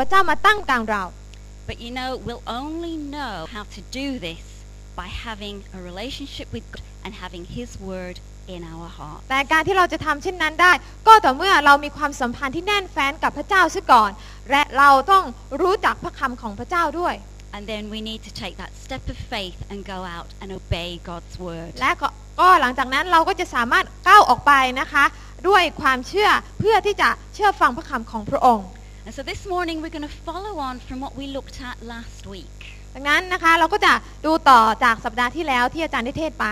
พระเจ้ามาตั้งกลางเรา But you know, we'll only know how to do this by having a relationship with God and having His Word in our heart. แต่การที่เราจะทำเช่นนั้นได้ ก็ต่อเมื่อเรามีความสัมพันธ์ที่แน่นแฟ้นกับพระเจ้าซะก่อน และเราต้องรู้จักพระคำของพระเจ้าด้วย And then we need to take that step of faith and go out and obey God's Word. และก็ก็หลังจากนั้นเราก็จะสามารถก้าวออกไปนะคะ ด้วยความเชื่อเพื่อที่จะเชื่อฟังพระคำของพระองค์ And so this morning we're going to follow on from what we looked at last week. ดังนั้นนะคะเราก็จะดูต่อจากสัปดาห์ที่แล้วที่อาจารย์ได้เทศไป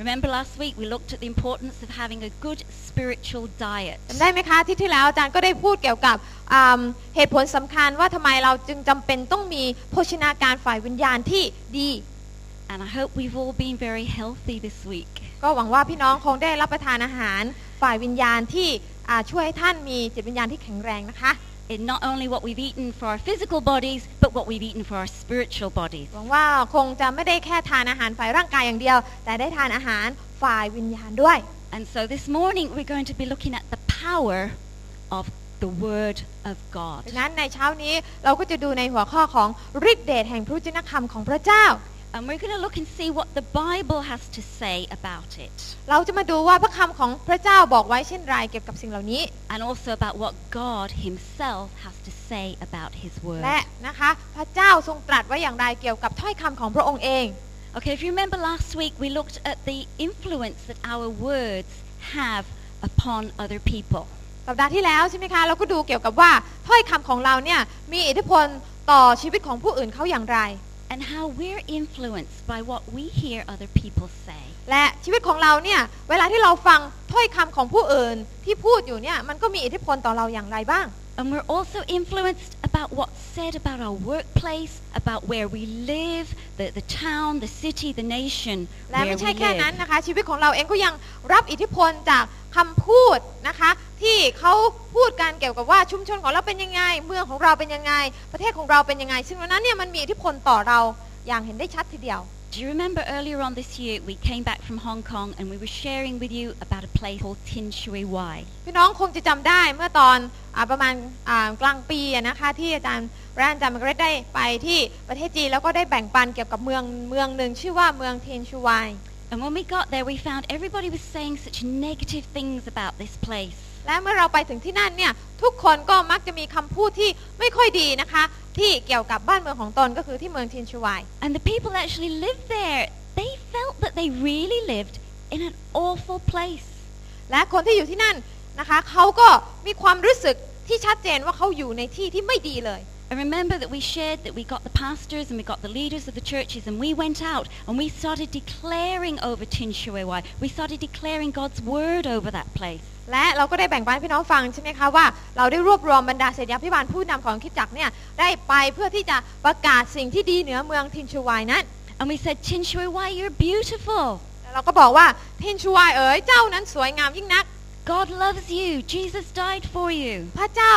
Remember last week we looked at the importance of having a good spiritual diet. จำได้ไหมคะที่ที่แล้วอาจารย์ก็ได้พูดเกี่ยวกับอ่าเหตุผลสำคัญว่าทำไมเราจึงจำเป็นต้องมีโภชนาการฝ่ายวิญญาณที่ดี And I hope we've all been very healthy this week. ก็หวังว่าพี่น้องคงได้รับประทานอาหารฝ่ายวิญญาณที่อ่าช่วยให้ท่านมีจิตวิญญาณที่แข็งแรงนะคะ In not only what we've eaten for our physical bodies, but what we've eaten for our spiritual bodies. หวังว่าคงจะไม่ได้แค่ทานอาหารฝ่ายร่างกายอย่างเดียว แต่ได้ทานอาหารฝ่ายวิญญาณด้วย And so this morning we're going to be looking at the power of the Word of God. ดังนั้นในเช้านี้เราก็จะดูในหัวข้อของฤทธิเดชแห่งพระวจนะคำของพระเจ้า And we're going to look and see what the Bible has to say about it. เราจะมาดูว่าพระคำของพระเจ้าบอกไว้เช่นไรเกี่ยวกับสิ่งเหล่านี้ And also about what God Himself has to say about His Word. และนะคะพระเจ้าทรงตรัสไว้อย่างไรเกี่ยวกับถ้อยคำของพระองค์เอง Okay, if you remember last week, we looked at the influence that our words have upon other people. สัปดาห์ที่แล้วใช่ไหมคะเราก็ดูเกี่ยวกับว่าถ้อยคำของเราเนี่ยมีอิทธิพลต่อชีวิตของผู้อื่นเขาอย่างไร And how we're influenced by what we hear other people say. และชีวิตของเราเนี่ยเวลาที่เราฟังถ้อยคำของผู้อื่นที่พูดอยู่เนี่ยมันก็มีอิทธิพลต่อเราอย่างไรบ้าง And we're also influenced about what's said about our workplace, about where we live, the, the town, the city, the nation และ where ไม่ we ใช่แค่นั้น live. นะคะชีวิตของเราเองก็ยังรับอิทธิพลจากคำพูดนะคะที่เขาพูดกันเกี่ยวกับว่าชุมชนของเราเป็นยังไง เมืองของเราเป็นยังไง ประเทศของเราเป็นยังไง ซึ่งวันนั้นเนี่ยมันมีอิทธิพลต่อเราอย่างเห็นได้ชัดทีเดียว Do you remember earlier on this year we came back from Hong Kong and we were sharing with you about a place called Tin Shui Wai? พี่น้องคงจะจำได้เมื่อตอนอาประมาณอ่ากลางปีอะนะคะ ที่อาจารย์แรนอาจารย์มาร์เกเรตได้ไปที่ประเทศจีนแล้วก็ได้แบ่งปันเกี่ยวกับเมืองเมืองหนึ่งชื่อว่าเมืองเทนชูวาย And when we got there, we found everybody was saying such negative things about this place. และเมื่อเราไปถึงที่นั่นเนี่ยทุกคนก็มักจะมีคำพูดที่ไม่ค่อยดีนะคะ ที่เกี่ยวกับบ้านเมืองของตนก็คือที่เมืองทินชูวาย And the people that actually lived there, they felt that they really lived in an awful place. และคนที่อยู่ที่นั่นนะคะเขาก็มีความรู้สึกที่ชัดเจนว่าเขาอยู่ในที่ที่ไม่ดีเลย I remember that we shared that we got the pastors and we got the leaders of the churches and we went out and we started declaring over Tin Shui Wai. We started declaring God's word over that place. และเราก็ได้แบ่งปันให้พี่น้องฟังใช่ไหมคะว่าเราได้รวบรวมบรรดาเศรษฐยาพิบาลผู้นำของคริดจักรเนี่ยได้ไปเพื่อที่จะประกาศสิ่งที่ดีเหนือเมืองทินชูวายนั้น And we said, Tin Shui Wai, you're beautiful. แล้วเราก็บอกว่าทินชูวายเอ๋ยเจ้านั้นสวยงามยิ่งนัก God loves you. Jesus died for you. พระเจ้า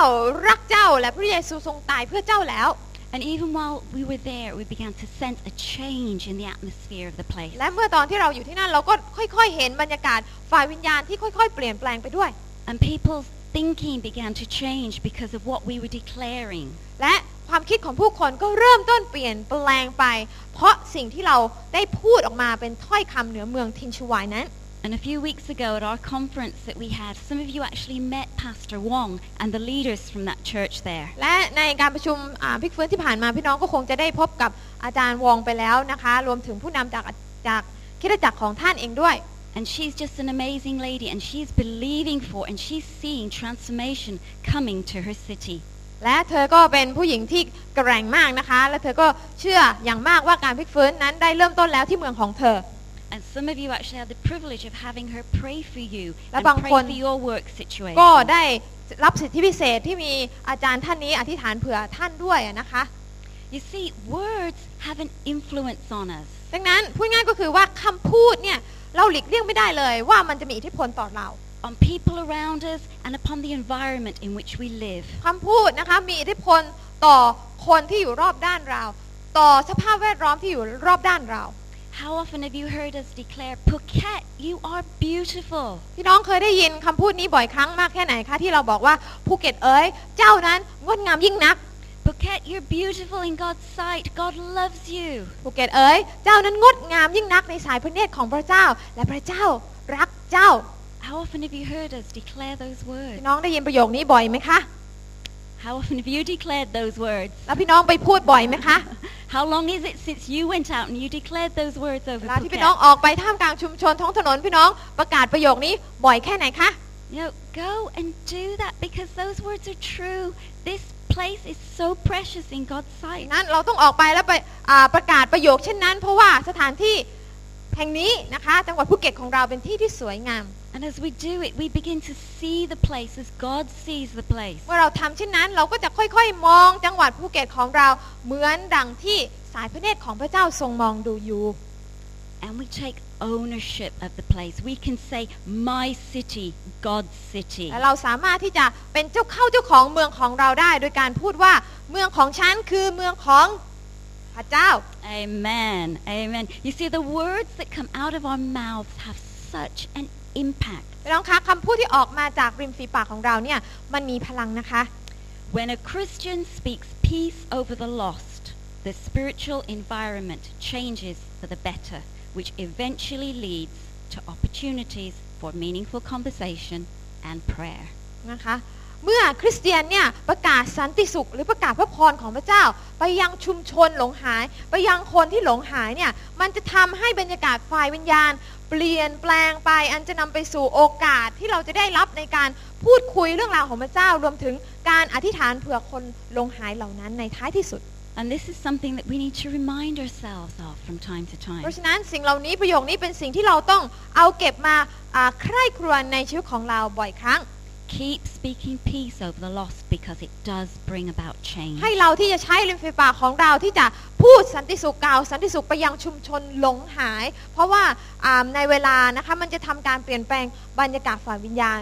รักเจ้าและพระเยซูทรงตายเพื่อเจ้าแล้ว And even while we were there, we began to sense a change in the atmosphere of the place. และเมื่อตอนที่เราอยู่ที่นั่นเราก็ค่อยๆเห็นบรรยากาศฝ่ายวิญญาณที่ค่อยๆเปลี่ยนแปลงไปด้วย And people's thinking began to change because of what we were declaring. และความคิดของผู้คนก็เริ่มต้นเปลี่ยนแปลงไป เพราะสิ่งที่เราได้พูดออกมาเป็นถ้อยคำเหนือเมืองทินชูวายนั้น And a few weeks ago at our conference that we had, some of you actually met Pastor Wong and the leaders from that church there. และในการประชุมอ่าพิกฟื้นที่ผ่านมาพี่น้องก็คงจะได้พบกับอาจารย์วองไปแล้วนะคะ รวมถึงผู้นำจากจากคริดจักรของท่านเองด้วย And she's just an amazing lady and she's believing for and she's seeing transformation coming to her city. และเธอก็เป็นผู้หญิงที่แกร่งมากนะคะ และเธอก็เชื่ออย่างมากว่าการพลิกฟื้นนั้นได้เริ่มต้นแล้วที่เมืองของเธอ And some of you actually had the privilege of having her pray for you และ and บาง pray คน for your work ก็ situation. ได้รับสิทธิพิเศษที่มีอาจารย์ท่านนี้อธิษฐานเผื่อท่านด้วยนะคะ You see, words have an influence on us. ดังนั้นพูดง่ายก็คือว่าคำพูดเนี่ยเราหลีกเลี่ยงไม่ได้เลยว่ามันจะมีอิทธิพลต่อเรา on people around us and upon the environment in which we live. คำพูดนะคะมีอิทธิพลต่อคนที่อยู่รอบด้านเรา ต่อสภาพแวดล้อมที่อยู่รอบด้านเรา How often have you heard us declare, Phuket, you are beautiful? พี่น้องเคยได้ยินคำพูดนี้บ่อยครั้งมากแค่ไหนคะที่เราบอกว่าภูเก็ตเอ๋ยเจ้านั้นงดงามยิ่งนัก Phuket, you're beautiful in God's sight. God loves you. ภูเก็ตเอ๋ยเจ้านั้นงดงามยิ่งนักในสายพระเนตรของพระเจ้า และพระเจ้ารักเจ้า How often have you heard us declare those words? พี่น้องได้ยินประโยคนี้บ่อยไหมคะ How often have you declared those words? แล้วพี่น้องไปพูดบ่อยไหมคะ How long is it since you went out and you declared those words เว over ลาที่พี่น้อง Phuket? ออกไปท่ามกลางชุมชนท้องถนนพี่น้องประกาศประโยคนี้บ่อยแค่ไหนคะ You know, go and do that because those words are true. This place is so precious in God's ดั sight. งนั้นเราต้องออกไปแล้วไปอ่าประกาศประโยคเช่นนั้น เพราะว่าสถานที่ แห่งนี้นะคะจังหวัดภูเก็ตของเราเป็นที่ที่สวยงาม And as we do it, we begin to see the place as God sees the place. เมื่อเราทำเช่นนั้นเราก็จะค่อยๆ มองจังหวัดภูเก็ตของเราเหมือนดังที่สายพระเนตรของพระเจ้าทรงมองดูอยู่ And we take ownership of the place. We can say, my city, God's city. และเราสามารถที่จะเป็นเจ้าเข้าเจ้าของเมืองของเราได้ โดยการพูดว่าเมืองของฉันคือเมืองของ พระเจ้า Amen. Amen. You see, the words that come out of our mouths have such an impact. พี่น้องคะคำพูดที่ออกมาจากริมฝีปากของเราเนี่ยมันมีพลังนะคะ When a Christian speaks peace over the lost, the spiritual environment changes for the better, which eventually leads to opportunities for meaningful conversation and prayer. นะคะ เมื่อคริสเตียนเนี่ยประกาศสันติสุข หรือประกาศพระพรของพระเจ้า ไปยังชุมชนหลงหาย ไปยังคนที่หลงหายเนี่ยมันจะทำให้บรรยากาศฝ่ายวิญญาณ เปลี่ยนแปลงไปอันจะนำไปสู่โอกาสที่เราจะได้รับในการพูดคุยเรื่องราวของพระเจ้า รวมถึงการอธิษฐานเผื่อคนหลงหายเหล่านั้นในท้ายที่สุด And this is something that we need to remind ourselves of from time to เพ time. ราะฉะนั้นสิ่งเหล่านี้ประโยคนี้เป็นสิ่งที่เราต้องเอาเก็บมาอ่าใคร่ครวญในชีวิตของเราบ่อยครั้ง Keep speaking peace over the lost because it does bring about change. ให้เราที่จะใช้ริมฝีปากของเราที่จะพูดสันติสุขกล่าวสันติสุขไปยังชุมชนหลงหาย เพราะว่าอ่าในเวลานะคะมันจะทำการเปลี่ยนแปลงบรรยากาศฝ่ายวิญญาณ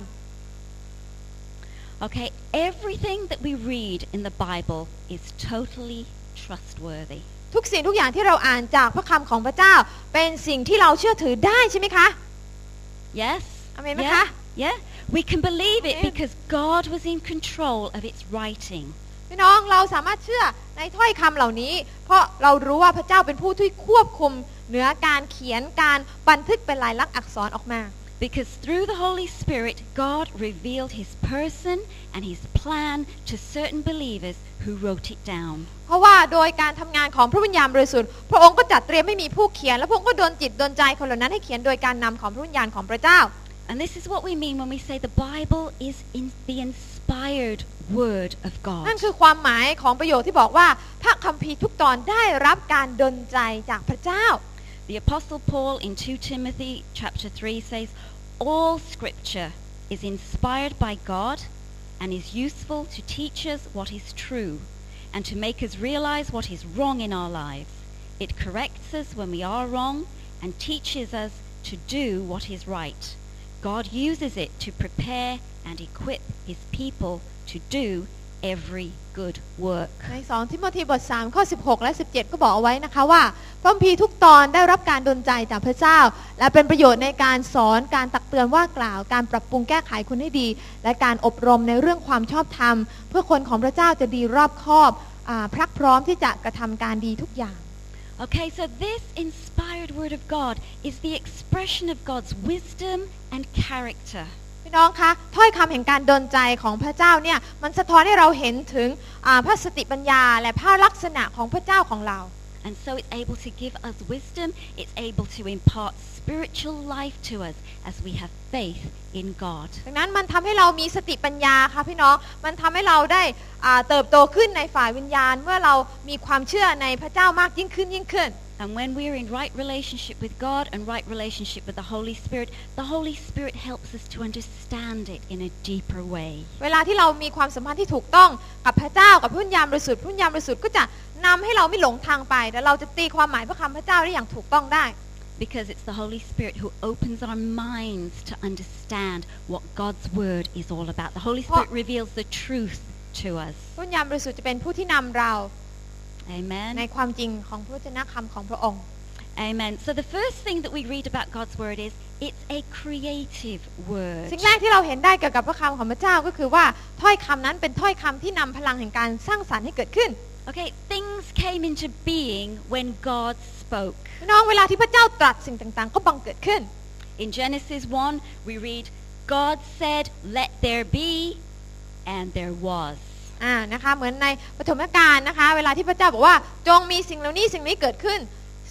Okay, everything that we read in the Bible is totally trustworthy. ทุกสิ่งทุกอย่างที่เราอ่านจากพระคำของพระเจ้า เป็นสิ่งที่เราเชื่อถือได้ใช่ไหมคะ Yes? Amen, Yeah? Maka? Yeah? We can believe it Amen. because God was in control of its writing. พี่น้องเราสามารถเชื่อในถ้อยคำเหล่านี้ เพราะเรารู้ว่าพระเจ้าเป็นผู้ที่ควบคุมเหนือการเขียนการบันทึกเป็นลายลักษณ์อักษรออกมา Because through the Holy Spirit, God revealed his person and his plan to certain believers who wrote it down. เพราะว่าโดยการทำงานของพระวิญญาณบริสุทธิ์พระองค์ก็จัดเตรียมให้มีผู้เขียน และพระองค์ก็ดลจิตดลใจคนเหล่านั้นให้เขียนโดยการนำของพระวิญญาณของพระเจ้า And this is what we mean when we say the Bible is in the inspired word of God. นั่นคือความหมายของประโยคที่บอกว่าพระคัมภีร์ทุกตอนได้รับการดลใจจากพระเจ้า The Apostle Paul in 2 Timothy chapter 3 says, All scripture is inspired by God and is useful to teach us what is true and to make us realize what is wrong in our lives. It corrects us when we are wrong and teaches us to do what is right. God uses it to prepare and equip his people to do every good work. ใน2ทิโมธีบท3ข้อ16 และ 17 ก็บอกเอาไว้นะคะว่าพระคัมภีร์ทุกตอนได้รับการดลใจจากพระเจ้า และเป็นประโยชน์ในการสอนการตักเตือนว่ากล่าวการปรับปรุงแก้ไขคนให้ดี และการอบรมในเรื่องความชอบธรรม เพื่อคนของพระเจ้าจะดีรอบคอบอพรักพร้อมที่จะกระทำการดีทุกอย่าง Okay, so this inspired word of God is the expression of God's wisdom and character. พี่น้องคะถ้อยคำแห่งการดลใจของพระเจ้าเนี่ยมันสะท้อนให้เราเห็นถึงอ่าพระสติปัญญาและพระลักษณะของพระเจ้าของเรา And so it's able to give us wisdom, it's able to impart spiritual life to us as we have faith in God. ดังนั้นมันทำให้เรามีสติปัญญาค่ะพี่น้อง มันทำให้เราได้อ่าเติบโตขึ้นในฝ่ายวิญญาณ เมื่อเรามีความเชื่อในพระเจ้ามากยิ่งขึ้นยิ่งขึ้น And when we're in right relationship with God and right relationship with the Holy Spirit, the Holy Spirit helps us to understand it in a deeper way. เวลาที่เรามีความสัมพันธ์ที่ถูกต้องกับพระเจ้ากับพระวิญญาณบริสุทธิ์พระวิญญาณบริสุทธิ์ก็จะนำให้เราไม่หลงทางไปแต่เราจะตีความหมายพระคำพระเจ้าได้อย่างถูกต้องได้ Because it's the Holy Spirit who opens our minds to understand what God's Word is all about. The Holy Spirit reveals the truth to us. พระวิญญาณบริสุทธิ์จะเป็นผู้ที่นำเรา ใน Amen. ความจริงของพระวจนะคำของพระองค์ Amen. So the first thing that we read about God's word is it's a creative word. สิ่งแรกที่เราเห็นได้เกี่ยวกับพระคำของพระเจ้าก็คือว่าถ้อยคำนั้นเป็นถ้อยคำที่นำพลังแห่งการสร้างสรรค์ให้เกิดขึ้น Okay, things came into being when God spoke. พี่น้องเวลาที่พระเจ้าตรัสสิ่งต่างๆ ก็บังเกิดขึ้น In Genesis 1, we read, God said, Let there be, and there was. อ่านะคะเหมือนในปฐมกาลนะคะ เวลาที่พระเจ้าบอกว่าจงมีสิ่งเหล่านี้สิ่งนี้เกิดขึ้น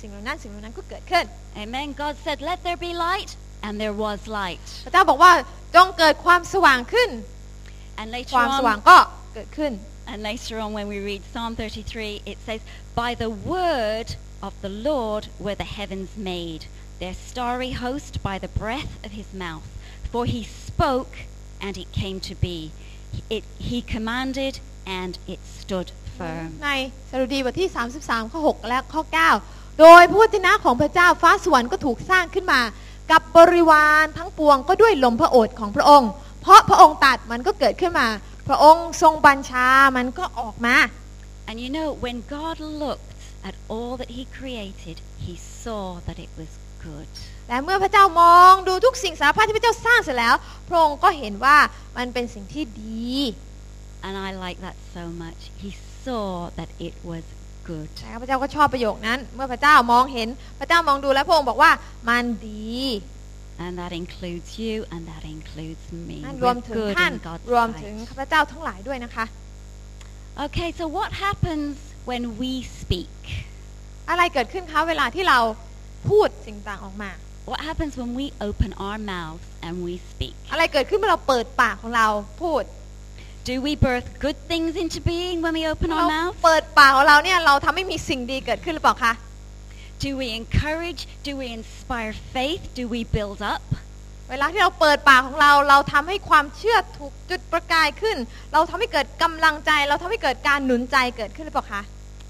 สิ่งเหล่านั้นสิ่งเหล่านั้นก็เกิดขึ้น Amen. God said, Let there be light, and there was light. พระเจ้าบอกว่าจงเกิดความสว่างขึ้น And ค later วามสว่าง on, ก็เกิดขึ้น and later on when we read Psalm 33, it says, By the word of the Lord were the heavens made, their starry host by the breath of his mouth. For he spoke, and it came to be. It, he commanded, and it stood firm. ในสดุดีบทที่ 33 ข้อ 6 และข้อ 9 โดยพระวจนะของพระเจ้าฟ้าสวรรค์ก็ถูกสร้างขึ้นมา กับบริวารทั้งปวงก็ด้วยลมพระโอษฐ์ของพระองค์ เพราะพระองค์ตัดมันก็เกิดขึ้นมา พระองค์ทรงบัญชามันก็ออกมา And you know, when God looked at all that he created, he saw that it was good. และเมื่อพระเจ้ามองดูทุกสิ่งสารพัดที่พระเจ้าสร้างเสร็จแล้วพระองค์ก็เห็นว่ามันเป็นสิ่งที่ดี And I like that so much. He saw that it was good. แต่พระเจ้าก็ชอบประโยคนั้น เมื่อพระเจ้ามองเห็นพระเจ้ามองดูแล้วพระองค์บอกว่ามันดี And that includes you and that includes me. นั่นรวม We're ถึง good ท่าน in God's รวมถึง sight. ข้าพเจ้าทั้งหลายด้วยนะคะ Okay, so what happens when we speak? อะไรเกิดขึ้นคะเวลาที่เราพูดสิ่งต่างออกมา What happens when we open our mouths and we speak? อะไรเกิดขึ้นเมื่อเราเปิดปากของเราพูด Do we birth good things into being when we open เรา our mouth? เปิดปากของเราเนี่ยเราทำให้มีสิ่งดีเกิดขึ้นหรือเปล่าคะ Do we encourage? Do we inspire faith? Do we build up? เวลาที่เราเปิดปากของเรา เราทำให้ความเชื่อถูกจุดประกายขึ้น เราทำให้เกิดกำลังใจ เราทำให้เกิดการหนุนใจเกิดขึ้นหรือเปล่าคะ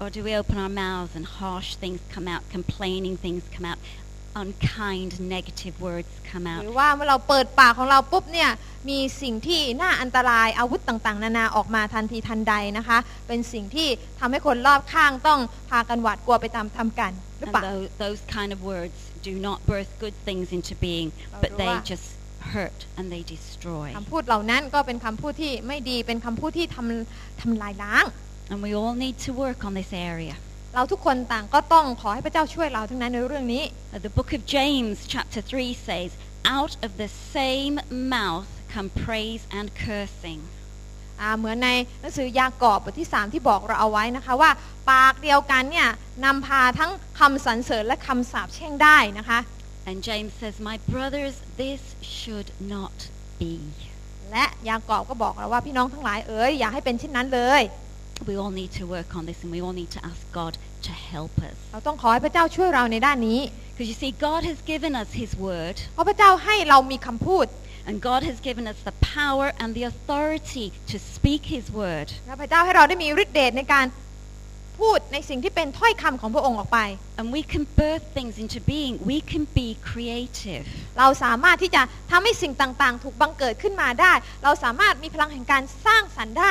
Or do we open our mouths and harsh things come out, complaining things come out, unkind, negative words come ห out? รือว่าเมื่อเราเปิดปากของเราปุ๊บเนี่ยมีสิ่งที่น่าอันตรายอาวุธต่างๆ นานาออกมาทันทีทันใดนะคะ เป็นสิ่งที่ทำให้คนรอบข้างต้องพากันหวาดกลัวไปตามทำกันหรือ And เปล่า those, those kind of words do not birth good things into being, เรา but รู้ they ว่า just hurt and they destroy. คำพูดเหล่านั้นก็เป็นคำพูดที่ไม่ดีเป็นคำพูดที่ทำทำลายล้าง And we all need to work on this area. เราทุกคนต่างก็ต้องขอให้พระเจ้าช่วยเราทั้งนั้นในเรื่องนี้ Uh, The book of James, chapter 3 says, Out of the same mouth come praise and cursing. อ่าเหมือนในหนังสือยากอบบทที่ 3 ที่บอกเราเอาไว้นะคะว่า ปากเดียวกันเนี่ยนำพาทั้งคำสรรเสริญและคำสาปแช่งได้นะคะ And James says, My brothers, this should not be. และยากอบก็บอกเราว่าพี่น้องทั้งหลายเอ๋ยอย่าให้เป็นเช่นนั้นเลย We all need to work on this and we all need to ask God to help us. เราต้องขอให้พระเจ้าช่วยเราในด้านนี้ Because you see, God has given us His word, เพราะพระเจ้าให้เรามีคำพูด and God has given us the power and the authority to speak His word. และพระเจ้าให้เราได้มีฤทธิ์เดชในการพูดในสิ่งที่เป็นถ้อยคำของพระองค์ออกไป And we can birth things into being. We can be creative. เราสามารถที่จะทำให้สิ่งต่างๆ ถูกบังเกิดขึ้นมาได้ เราสามารถมีพลังแห่งการสร้างสรรค์ได้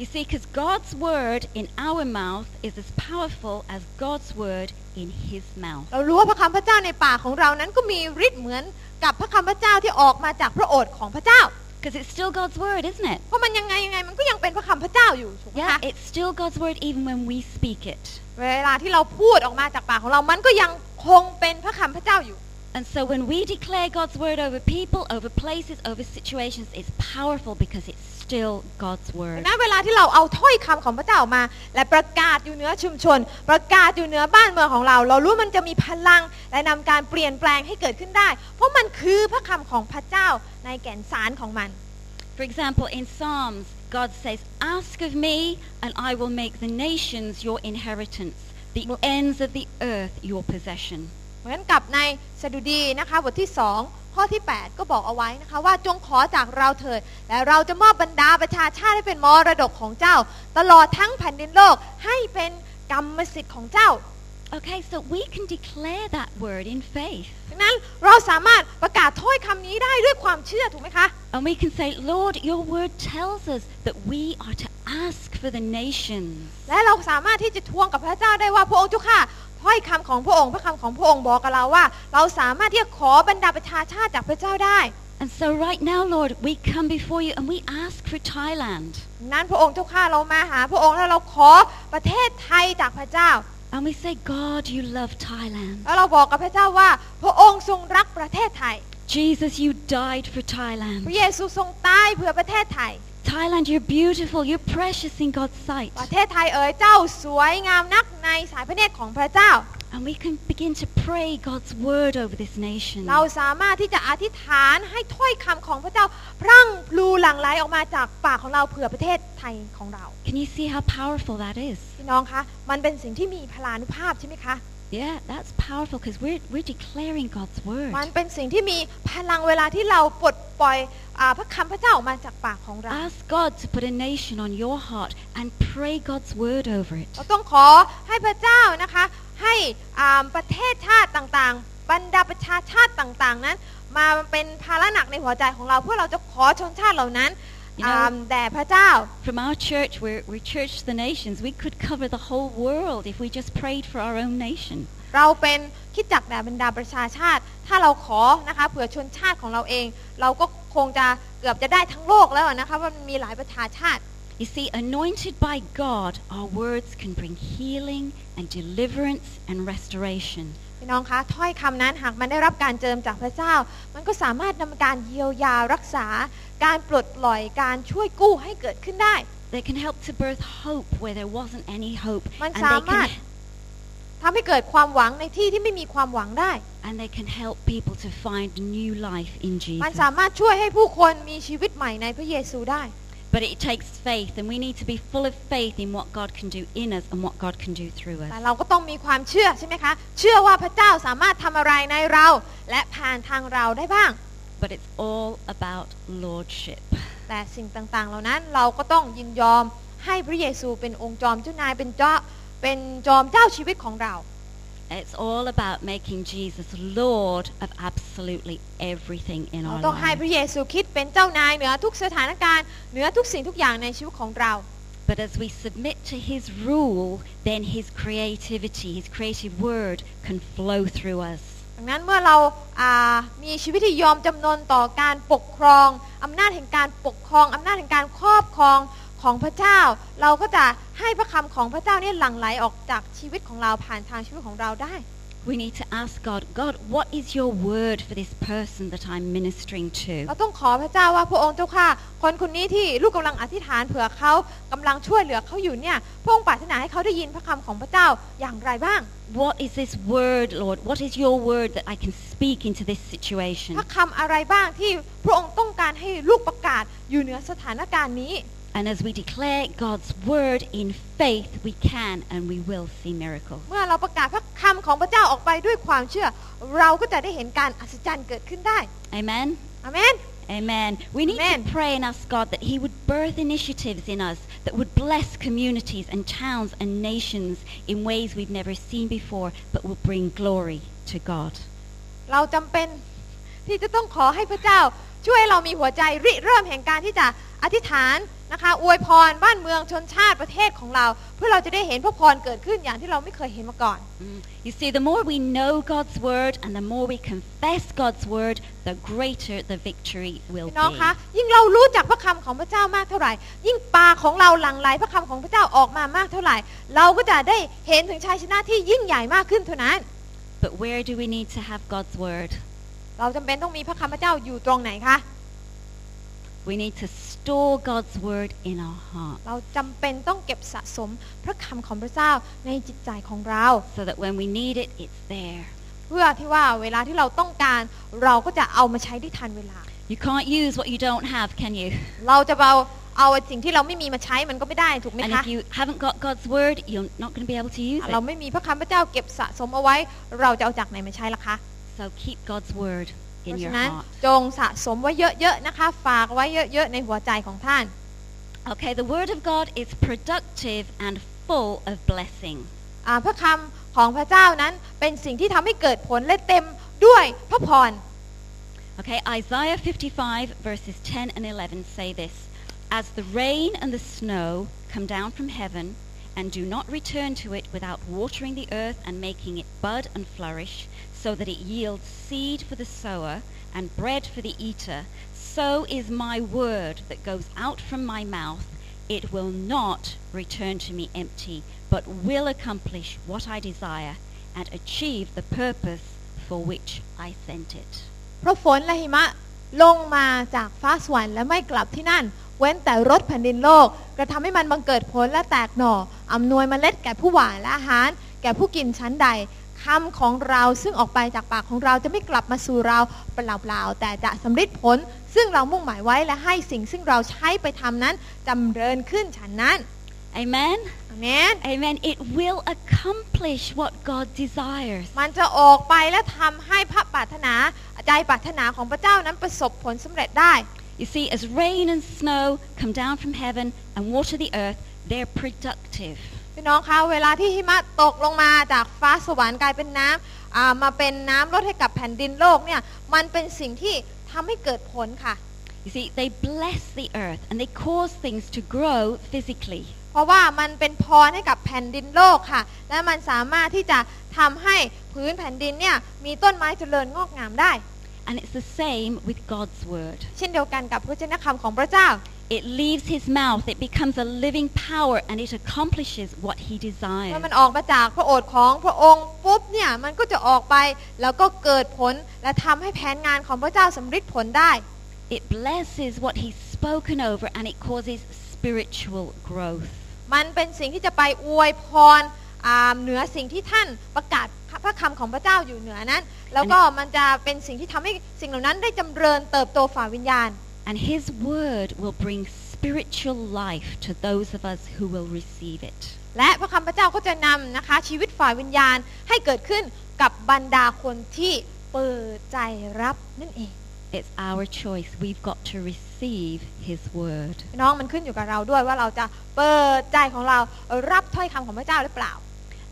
You see, because God's word in our mouth is as powerful as God's word in His mouth. เรารู้ว่าพระคำพระเจ้าในปากของเรานั้นก็มีฤทธิ์เหมือนกับพระคำพระเจ้าที่ออกมาจากพระโอษฐ์ของพระเจ้า Because it's still God's word, isn't it? เพราะมันยังไงยังไงมันก็ยังเป็นพระคำพระเจ้าอยู่ถูกไหม Yeah, คะ it's still God's word even when we speak it. เวลาที่เราพูดออกมาจากปากของเรา มันก็ยังคงเป็นพระคำพระเจ้าอยู่ And so when we declare God's word over people, over places, over situations, it's powerful because it's still God's ดั word. งนั้นเวลาที่เราเอาถ้อยคำของพระเจ้าออกมา และประกาศอยู่เหนือชุมชน ประกาศอยู่เหนือบ้านเมืองของเรา เรารู้มันจะมีพลังและนำการเปลี่ยนแปลงให้เกิดขึ้นได้ เพราะมันคือพระคำของพระเจ้าในแก่นสารของมัน For example, in Psalms, God says, Ask of me, and I will make the nations your inheritance, the ends of the earth your possession. เหมือนกับในสดุดีนะคะบทที่2 ข้อที่ 8 ก็บอกเอาไว้นะคะ ว่าจงขอจากเราเถิดและเราจะมอบบรรดาประชาชาติให้เป็นมรดกของเจ้า ตลอดทั้งแผ่นดินโลกให้เป็นกรรมสิทธิ์ของเจ้า Okay, so we can declare that word in faith. ดังนั้นเราสามารถประกาศถ้อยคำนี้ได้ด้วยความเชื่อถูกไหมคะ And we can say, Lord, your word tells us that we are to ask for the nations. และเราสามารถที่จะทวงกับพระเจ้าได้ว่าพระองค์เจ้าค่ะ ถ้อยคำของพระองค์พระคำของพระองค์บอกกับเราว่า เราสามารถที่จะขอบรรดาประชาชาติจากพระเจ้าได้ And so right now, Lord, we come before you and we ask for Thailand. นั้นพระองค์เจ้าข้าเรามาหา พระองค์แล้วเราขอประเทศไทยจากพระเจ้า And we say, God, you love Thailand. แล้วเราบอกกับพระเจ้าว่า พระองค์ทรงรักประเทศไทย Jesus, you died for พ Thailand. ระเยซูทรงตายเพื่อประเทศไทย Thailand, you're beautiful. You're precious in God's sight. ประเทศไทยเอ๋ยเจ้าสวยงามนักในสายพระเนตรของพระเจ้า And we can begin to pray God's word over this nation. เราสามารถที่จะอธิษฐานให้ถ้อยคำของพระเจ้า พรั่งพลูหลั่งไหลออกมาจากปากของเราเผื่อประเทศไทยของเรา Can you see how powerful that is? พี่น้องคะ มันเป็นสิ่งที่มีพลานุภาพใช่ไหมคะ Yeah, that's powerful because we're, we're declaring God's word. มันเป็นสิ่งที่มีพลังเวลาที่เราปลดปล่อยอาพระคำพระเจ้าออกมาจากปากของเรา Ask God to put a nation on your heart and pray God's word over it. เราต้องขอให้พระเจ้านะคะ ให้อ่าประเทศชาติต่างๆ บรรดาประชาชาติต่างๆ นั้น มาเป็นภาระหนักในหัวใจของเราเพื่อเราจะขอชนชาติเหล่านั้น You know- อ่าแด่พระเจ้า From our church, we're, we're Church to the Nations. We could cover the whole world if we just prayed for our own nation. เราเป็นคริดจักรแด่บรรดาประชาชาติ ถ้าเราขอนะคะเผื่อชนชาติของเราเอง เราก็คงจะเกือบจะได้ทั้งโลกแล้วนะคะว่ามันมีหลายประชาชาติ You see, anointed by God, our words can bring healing and deliverance and restoration. พี่น้องคะถ้อยคำนั้นหากมันได้รับการเจิมจากพระเจ้า มันก็สามารถนำการเยียวยารักษา การปลดปล่อยการช่วยกู้ให้เกิดขึ้นได้ They can help to birth hope where there wasn't any hope. มัน And สา they มารถ can, ทำให้เกิดความหวังในที่ที่ไม่มีความหวังได้ and they can help people to find new life in มัน Jesus. สามารถช่วยให้ผู้คนมีชีวิตใหม่ในพระเยซูได้ But it takes faith, and we need to be full of faith in what God can do in us and what God can do through แต่ us. เราก็ต้องมีความเชื่อใช่ไหมคะ เชื่อว่าพระเจ้าสามารถทำอะไรในเรา และผ่านทางเราได้บ้าง But it's all about lordship. แต่สิ่งต่างๆ เหล่านั้นเราก็ต้องยินยอมให้พระเยซูเป็นองค์จอมเจ้านายเป็นเจ้าเป็นจอมเจ้าชีวิตของเรา It's all about making Jesus Lord of absolutely everything in เรา our ต้องให้พ lives. ระเยซูคริดเป็นเจ้านายเหนือทุกสถานการณ์เหนือทุกสิ่งทุกอย่างในชีวิตของเรา But as we submit to His rule, then His creativity, His creative word can flow through us. ดังนั้นเมื่อเราามีชีวิตที่ยอมจำนนต่อการปกครองอำนาจแห่งการปกครองอำนาจแห่งการครอบครองของพระเจ้า เราก็จะให้พระคำของพระเจ้าเนี่ยหลั่งไหลออกจากชีวิตของเราผ่านทางชีวิตของเราได้ We need to ask God, God, what is your word for this person that I'm ministering เรา to? ต้องขอพระเจ้าว่าพระองค์เจ้าค่ะ คนคนนี้ที่ลูกกำลังอธิษฐานเผื่อเขากำลังช่วยเหลือเขาอยู่เนี่ย พระองค์ปรารถนาให้เขาได้ยินพระคำของพระเจ้าอย่างไรบ้าง What is this word, Lord? What is your word that I can speak into this situation? พระคำอะไรบ้างที่พระองค์ต้องการให้ลูกประกาศอยู่เหนือสถานการณ์นี้ And as we declare God's word in faith, we can and we will see miracles. เมื่อเราประกาศพระคำของพระเจ้าออกไปด้วยความเชื่อ เราก็จะได้เห็นการอัศจรรย์เกิดขึ้นได้ Amen? อาเมน Amen. We need Amen. to pray and ask God that He would birth initiatives in us that would bless communities and towns and nations in ways we've never seen before, but will bring glory to God. เราจำเป็นที่จะต้องขอให้พระเจ้า ช่วยให้เรามีหัวใจริเริ่มแห่งการที่จะอธิษฐานนะคะอวยพรบ้านเมืองชนชาติประเทศของเรา เพื่อเราจะได้เห็นพระพรเกิดขึ้นอย่างที่เราไม่เคยเห็นมาก่อน Mm. You see, the more we know God's word and the more we confess God's word, the greater the victory will พี่น้อง be. คะยิ่งเรารู้จักพระคำของพระเจ้ามากเท่าไหร่ ยิ่งปากของเราหลั่งไหลพระคำของพระเจ้าออกมามากเท่าไหร่ เราก็จะได้เห็นถึงชัยชนะที่ยิ่งใหญ่มากขึ้นเท่านั้น But where do we need to have God's word? เราจำเป็นต้องมีพระคำพระเจ้าอยู่ตรงไหนคะ We need to store God's word in our heart เราจำเป็นต้องเก็บสะสมพระคำของพระเจ้าในจิตใจของเรา so that when we need it, it's there. เพื่อที่ว่าเวลาที่เราต้องการเราก็จะเอามาใช้ได้ทันเวลา You can't use what you don't have, can you? เราจะเอาเอาสิ่งที่เราไม่มีมาใช้มันก็ไม่ได้ถูกไหม And คะ if you haven't got God's word, you're not going to be able to use เรา it. ไม่มีพระคำพระเจ้าเก็บสะสมเอาไว้ เราจะเอาจากไหนมาใช้ล่ะคะ So keep God's word เพ in ราะ your ฉะนั้น heart. จงสะสมไว้เยอะๆนะคะ ฝากไว้เยอะๆในหัวใจของท่าน Okay, the word of God is productive and full of blessing. อ่าพระคำของพระเจ้านั้นเป็นสิ่งที่ทำให้เกิดผลและเต็มด้วยพระพร Okay, Isaiah 55 verses 10 and 11 say this As the rain and the snow come down from heaven and do not return to it without watering the earth and making it bud and flourish, so that it yields seed for the sower and bread for the eater, so is my word that goes out from my mouth. It will not return to me empty, but will accomplish what I desire and achieve the purpose for which I sent it. เพราะฝนและหิมะลงมาจากฟ้าสวรรค์และไม่กลับที่นั่น เว้นแต่รถแผ่นดินโลก กระทำให้มันบังเกิดผลและแตกหน่ออำนวยเมล็ดแก่ผู้หว่านและอาหาร แก่ผู้กินชั้นใดคำของเราซึ่งออกไปจากปากของเราจะไม่กลับมาสู่เราเปล่าๆแต่จะสำเร็จผล ซึ่งเรามุ่งหมายไว้และให้สิ่งซึ่งเราใช้ไปทำนั้นจำเริญขึ้นฉันนั้น Amen? อาเมน Amen. It will accomplish what God desires. มันจะออกไปและทำให้พระปรารถนาใจปรารถนาของพระเจ้านั้นประสบผลสำเร็จได้ You see, as rain and snow come down from heaven and water the earth, they're productive. พี่น้องคะเวลาที่หิมะตกลงมาจากฟ้าสวรรค์กลายเป็นน้ำอ่ามาเป็นน้ำลดให้กับแผ่นดินโลกเนี่ยมันเป็นสิ่งที่ทำให้เกิดผลค่ะ You see, they bless the earth and they cause things to grow physically. เพราะว่ามันเป็นพรให้กับแผ่นดินโลกค่ะ และมันสามารถที่จะทำให้พื้นแผ่นดินเนี่ยมีต้นไม้เจริญงอกงามได้ And it's the same with God's word. เช่นเดียวกันกับพระเจ้าคำของพระเจ้า It leaves his mouth, it becomes a living power, and it accomplishes what he เมื่ desires. อมันออกมาจากพระโอษฐ์ของพระองค์ปุ๊บเนี่ยมันก็จะออกไปแล้วก็เกิดผลและทำให้แผนงานของพระเจ้าสำเร็จผลได้ It blesses what he's spoken over, and it causes spiritual growth. มันเป็นสิ่งที่จะไปอวยพรอ่าเหนือสิ่งที่ท่านประกาศ พระคำของพระเจ้าอยู่เหนือนั้น แล้วก็มันจะเป็นสิ่งที่ทำให้สิ่งเหล่านั้นได้จำเริญเติบโตฝ่าวิญญาณ And his word will bring spiritual life to those of us who will receive it. และพระคำพระเจ้าก็จะนำนะคะชีวิตฝ่ายวิญญาณให้เกิดขึ้นกับบรรดาคนที่เปิดใจรับนั่นเอง It's our choice. We've got to receive his word. พี่น้องมันขึ้นอยู่กับเราด้วยว่าเราจะเปิดใจของเรารับถ้อยคำของพระเจ้าหรือเปล่า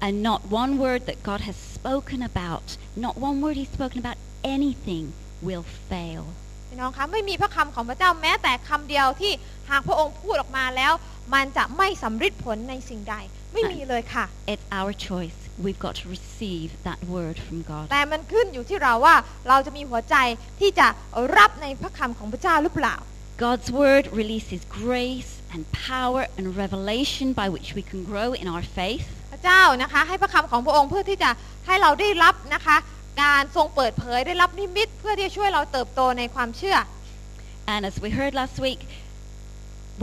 And not one word that God has spoken about, not one word he's spoken about anything will fail. พี่น้องคะไม่มีพระคำของพระเจ้าแม้แต่คำเดียวที่หากพระองค์พูดออกมาแล้ว มันจะไม่สำเร็จผลในสิ่งใด ไม่มีเลยค่ะ It's our choice. We've got to receive that word from God. แต่มันขึ้นอยู่ที่เราว่าเราจะมีหัวใจที่จะรับในพระคำของพระเจ้าหรือเปล่า God's word releases grace and power and revelation by which we can grow in our faith. พระเจ้านะคะ ให้พระคำของพระองค์เพื่อที่จะให้เราได้รับนะคะ การทรงเปิดเผยได้รับนิมิตเพื่อที่จะช่วยเราเติบโตในความเชื่อ And as we heard last week,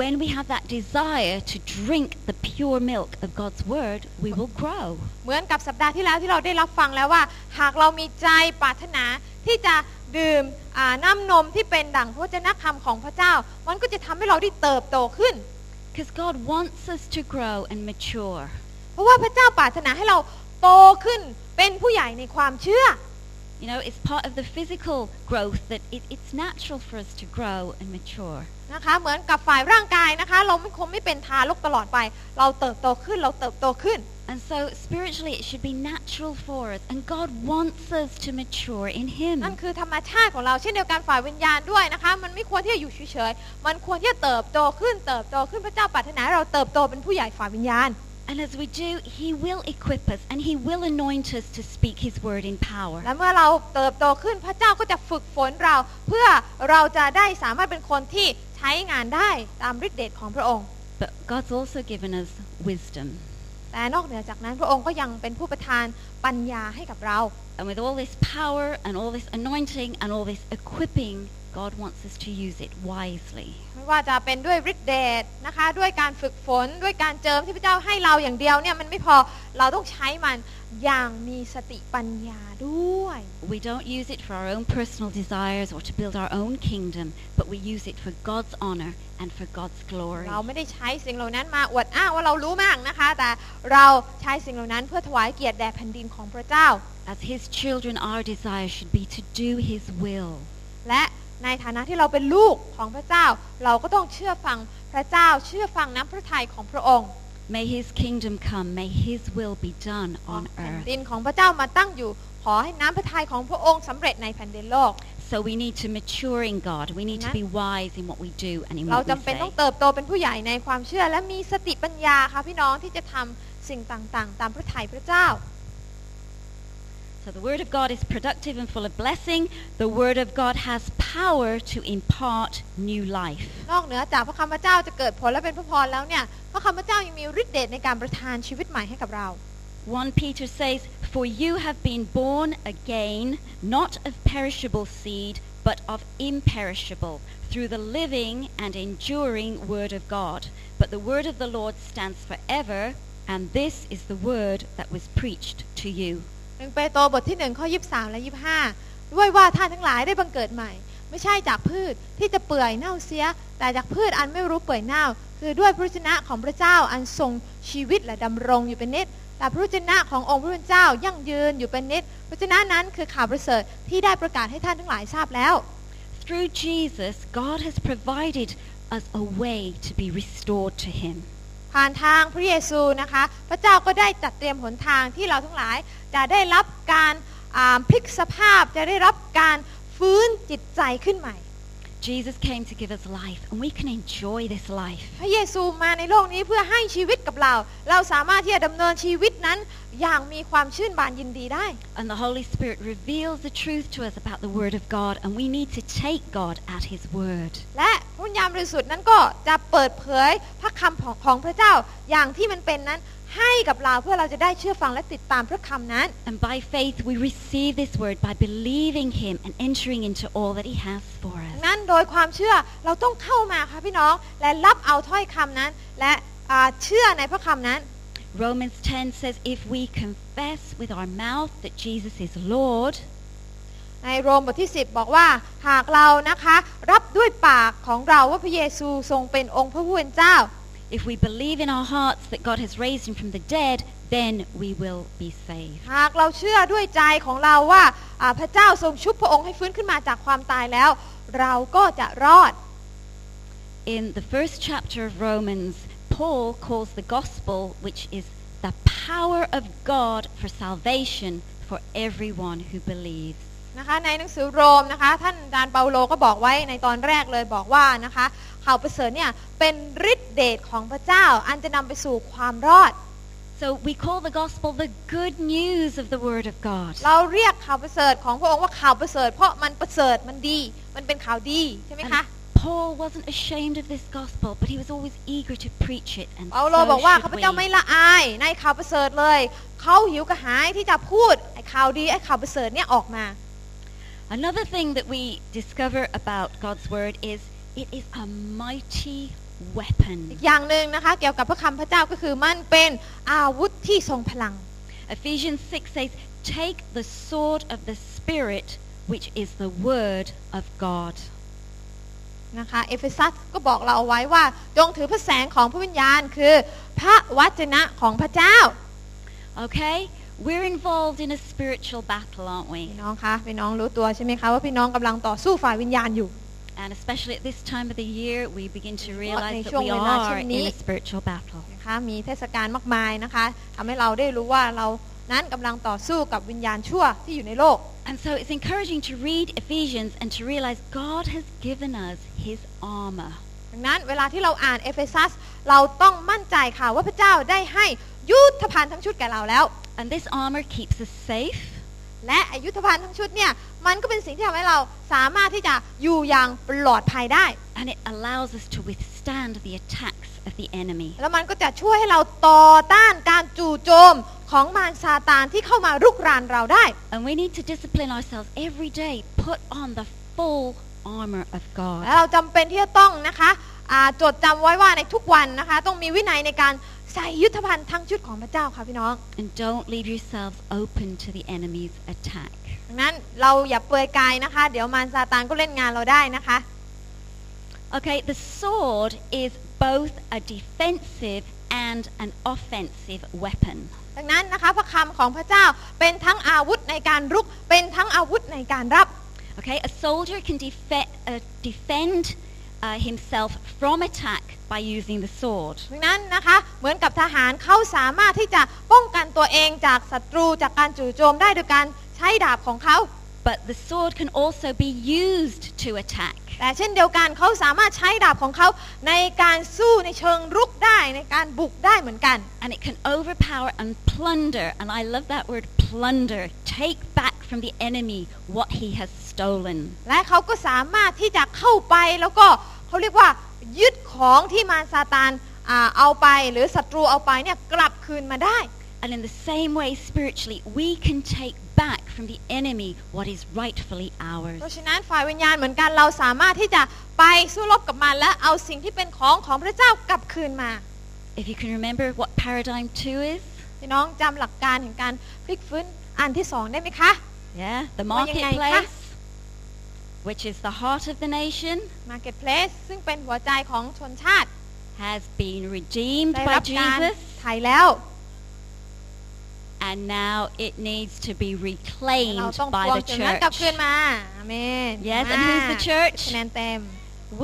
when we have that desire to drink the pure milk of God's word, we will grow. เหมือนกับสัปดาห์ที่แล้วที่เราได้รับฟังแล้วว่า หากเรามีใจปรารถนาที่จะดื่มอ่าน้ำนมที่เป็นดั่งพระวจนะคำของพระเจ้า มันก็จะทำให้เราได้เติบโตขึ้น Because God wants us to grow and mature. เพราะว่าพระเจ้าปรารถนาให้เราโตขึ้นเป็นผู้ใหญ่ในความเชื่อ You know, it's part of the physical growth that it, it's natural for us to grow and mature. นะคะเหมือนกับฝ่ายร่างกายนะคะ เราไม่คงไม่เป็นทารกตลอดไป เราเติบโตขึ้นเราเติบโตขึ้น And so spiritually it should be natural for us. And God wants us to mature in Him. นั่นคือธรรมชาติของเราเช่นเดียวกันฝ่ายวิญญาณด้วยนะคะ มันไม่ควรที่จะอยู่เฉยๆมันควรที่จะเติบโตขึ้นเติบโตขึ้นพระเจ้าปรารถนาให้เราเติบโตเป็นผู้ใหญ่ฝ่ายวิญญาณ And as we do, He will equip us and He will anoint us to speak His word in power. และเมื่อเราเติบโตขึ้นพระเจ้าก็จะฝึกฝนเรา เพื่อเราจะได้สามารถเป็นคนที่ใช้งานได้ตามฤทธิเดชของพระองค์ But God's also given us wisdom. แต่นอกเหนือจากนั้นพระองค์ก็ยังเป็นผู้ประทานปัญญาให้กับเรา And with all this power and all this anointing and all this equipping, God wants us to use it wisely. ไม่ว่าจะเป็นด้วยฤทธิเดชนะคะ ด้วยการฝึกฝน ด้วยการเจิมที่พระเจ้าให้เราอย่างเดียวเนี่ยมันไม่พอ เราต้องใช้มันอย่างมีสติปัญญาด้วย We don't use it for our own personal desires or to build our own kingdom, but we use it for God's honor and for God's glory. เราไม่ได้ใช้สิ่งเหล่านั้นมาอวดอ้างว่าเรารู้มากนะคะ แต่เราใช้สิ่งเหล่านั้นเพื่อถวายเกียรติแด่แผ่นดินของพระเจ้า As His children, our desire should be to do His will. และในฐานะที่เราเป็นลูกของพระเจ้า เราก็ต้องเชื่อฟังพระเจ้าเชื่อฟังน้ำพระทัยของพระองค์ May His kingdom come, may His will be done ขอ on แผ่น earth. ดินของพระเจ้ามาตั้งอยู่ขอให้น้ำพระทัยของพระองค์สำเร็จในแผ่นดินโลก So we need to mature in God. We need to be wise in what we do and in เรา what จำ we เป็น say. ต้องเติบโตเป็นผู้ใหญ่ในความเชื่อและมีสติปัญญาค่ะพี่น้องที่จะทำสิ่งต่างๆ ตามพระทัยพระเจ้า So the Word of God is productive and full of blessing. The Word of God has power to impart new life. นอกเหนือจากพระคำพระเจ้าจะเกิดผลและเป็นพระพรแล้วเนี่ยพระคำพระเจ้ายังมีฤทธิ์เดชในการประทานชีวิตใหม่ให้กับเรา 1 Peter says, For you have been born again, not of perishable seed, but of imperishable, through the living and enduring Word of God. But the Word of the Lord stands forever, and this is the Word that was preached to you. หนึ่งเปโตรบทที่หนึ่งข้อยีสามและยีห้าด้วยว่าท่านทั้งหลายได้บังเกิดใหม่ ไม่ใช่จากพืชที่จะเปื่อยเน่าเสีย แต่จากพืชอันไม่รู้เปื่อยเน่า คือด้วยพระวจนะของพระเจ้าอันทรงชีวิตและดำรงอยู่เป็นนิจแต่พระวจนะขององค์พระผู้เป็นเจ้ายั่งยืนอยู่เป็นนิจพระวจนะนั้นคือข่าวประเสริฐที่ได้ประกาศให้ท่านทั้งหลายทราบแล้ว Through Jesus, God has provided us a way to be restored to Him. ผ่านทางพระเยซูนะคะ พระเจ้าก็ได้จัดเตรียมหนทางที่เราทั้งหลายจะได้รับการพลิกสภาพจะได้รับการฟื้นจิตใจขึ้นใหม่ Jesus came to give us life, and we can enjoy this life. พระเยซูมาในโลกนี้เพื่อให้ชีวิตกับเรา เราสามารถที่จะดำเนินชีวิตนั้นอย่างมีความชื่นบานยินดีได้ And the Holy Spirit reveals the truth to us about the Word of God, and we need to take God at His word. และพระวิญญาณบริสุทธิ์นั้นก็จะเปิดเผยพระคำของของพระเจ้าอย่างที่มันเป็นนั้นให้กับเราเพื่อเราจะได้เชื่อฟังและติดตามพระคำนั้น And by faith, we receive this Word by believing Him and entering into all that He has for ดั us. งนั้นโดยความเชื่อเราต้องเข้ามาค่ะพี่น้องและรับเอาถ้อยคำนั้น และอ่าเชื่อในพระคำนั้น Romans 10 says, If we confess with our mouth that Jesus is Lord, ในโรมบทที่ 10 บอกว่าหากเรานะคะ รับด้วยปากของเราว่าพระเยซูทรงเป็นองค์พระผู้เป็นเจ้า if we believe in our hearts that God has raised Him from the dead, then we will be saved. หากเราเชื่อด้วยใจของเราว่าอ่าพระเจ้าทรงชุบพระองค์ให้ฟื้นขึ้นมาจากความตายแล้ว เราก็จะรอด In the first chapter of Romans, Paul calls the gospel, which is the power of God for salvation for everyone who believes. นะคะในหนังสือโรมนะคะท่านอาจารย์เปาโลก็บอกไว้ในตอนแรกเลยบอกว่านะคะข่าวประเสริฐเนี่ยเป็นฤทธิเดชของพระเจ้าอันจะนำไปสู่ความรอด So we call the gospel the good news of the Word of God. เราเรียกข่าวประเสริฐของพระองค์ว่าข่าวประเสริฐเพราะมันประเสริฐมันดี มันเป็นข่าวดีใช่ไหมคะ Paul wasn't ashamed of this gospel, but he was always eager to preach it, and เปาโล so บอกว่า should ข้าพเจ้าไม่ we. ละอายในข่าวประเสริฐเลย เขาหิวกระหายที่จะพูดไอ้ข่าวดีไอ้ข่าวประเสริฐเนี่ยออกมา Another thing that we discover about God's word is it is a mighty อีก weapon. อย่างหนึ่งนะคะ เกี่ยวกับพระคำพระเจ้าก็คือมันเป็นอาวุธที่ทรงพลัง Ephesians 6 says, Take the sword of the Spirit, which is the word of God. นะคะเอเฟซัสก็บอกเราเอาไว้ว่า จงถือพระแสงของพระวิญญาณคือพระวจนะของพระเจ้า Okay? We're involved in a spiritual battle, aren't we? พี่น้องคะพี่น้องรู้ตัวใช่ไหมคะว่าพี่น้องกำลังต่อสู้ฝ่ายวิญญาณอยู่ And especially at this time of the year, we begin to ใน realize that ช่วง we เวลาเช่ are น in นี้ a spiritual battle. นะคะมีเทศกาลมากมายนะคะทำให้เราได้รู้ว่าเรา นั้นกำลังต่อสู้กับวิญญาณชั่วที่อยู่ในโลก And so it's encouraging to read Ephesians and to realize God has given us his armor. ดังนั้นเวลาที่เราอ่านเอเฟซัสเราต้องมั่นใจค่ะว่าพระเจ้าได้ให้ยุทธภัณฑ์ทั้งชุดแก่เราแล้ว And this armor keeps us safe. และอายุทธภัณฑ์ทั้งชุดเนี่ยมันก็เป็นสิ่งที่ทำให้เราสามารถที่จะอยู่อย่างปลอดภัยได้ And it allows us to withstand the attacks of the enemy. แล้วมันก็จะช่วยให้เราต่อต้านการจู่โจม ของมารซาตานที่เข้ามารุกรานเราได้ And we need to discipline ourselves every day, put on the full armor of และ God. เราจำเป็นที่จะต้องนะคะอ่าจดจำไว้ว่าในทุกวันนะคะ ต้องมีวินัยในการใส่ยุทธภัณฑ์ทั้งชุดของพระเจ้าค่ะพี่น้อง And don't leave yourselves open to the enemy's attack. ดังนั้นเราอย่าเปลือยกายนะคะ เดี๋ยวมารซาตานก็เล่นงานเราได้นะคะ Okay, the sword is both a defensive and an offensive weapon. ดังนั้นนะคะพระคำของพระเจ้าเป็นทั้งอาวุธในการรุก เป็นทั้งอาวุธในการรับ Okay, a soldier can defe- uh, defend uh, himself from attack by using the sword. ดังนั้นนะคะเหมือนกับทหารเขาสามารถที่จะป้องกันตัวเองจากศัตรูจากการจู่โจมได้โดยการใช้ดาบของเขา But the sword can also be used to attack. แต่เช่นเดียวกันเขาสามารถใช้ดาบของเขาในการสู้ในเชิงรุกได้ในการบุกได้เหมือนกัน And it can overpower and plunder, and I love that word plunder, take back from the enemy what he has stolen. และเขาก็สามารถที่จะเข้าไปแล้วก็เขาเรียกว่ายึดของที่มารซาตานอ่าเอาไปหรือศัตรูเอาไปเนี่ยกลับคืนมาได้ And in the same way, spiritually, we can take back from the enemy what is rightfully เพ ours. ราะฉะนั้นฝ่ายวิญญาณเหมือนกันเราสามารถที่จะไปสู้รบกับมันและเอาสิ่งที่เป็นของของพระเจ้ากลับคืนมา If you can remember what paradigm two is, พี่น้องจำหลักการแห่งการพลิกฟื้นอันที่สองได้ไหมคะ yeah, the Well, you know, marketplace, which is the heart of the nation, Marketplace ซึ่งเป็นหัวใจของชนชาติ has been redeemed ได้ by รับการ Jesus, ไถ่แล้ว and now it needs to be เรา reclaimed ต้องท by วง the จุดนั้นกลับ church. คืนมาอาเมน Yes, and มา who's the church? คะแนนเต็ม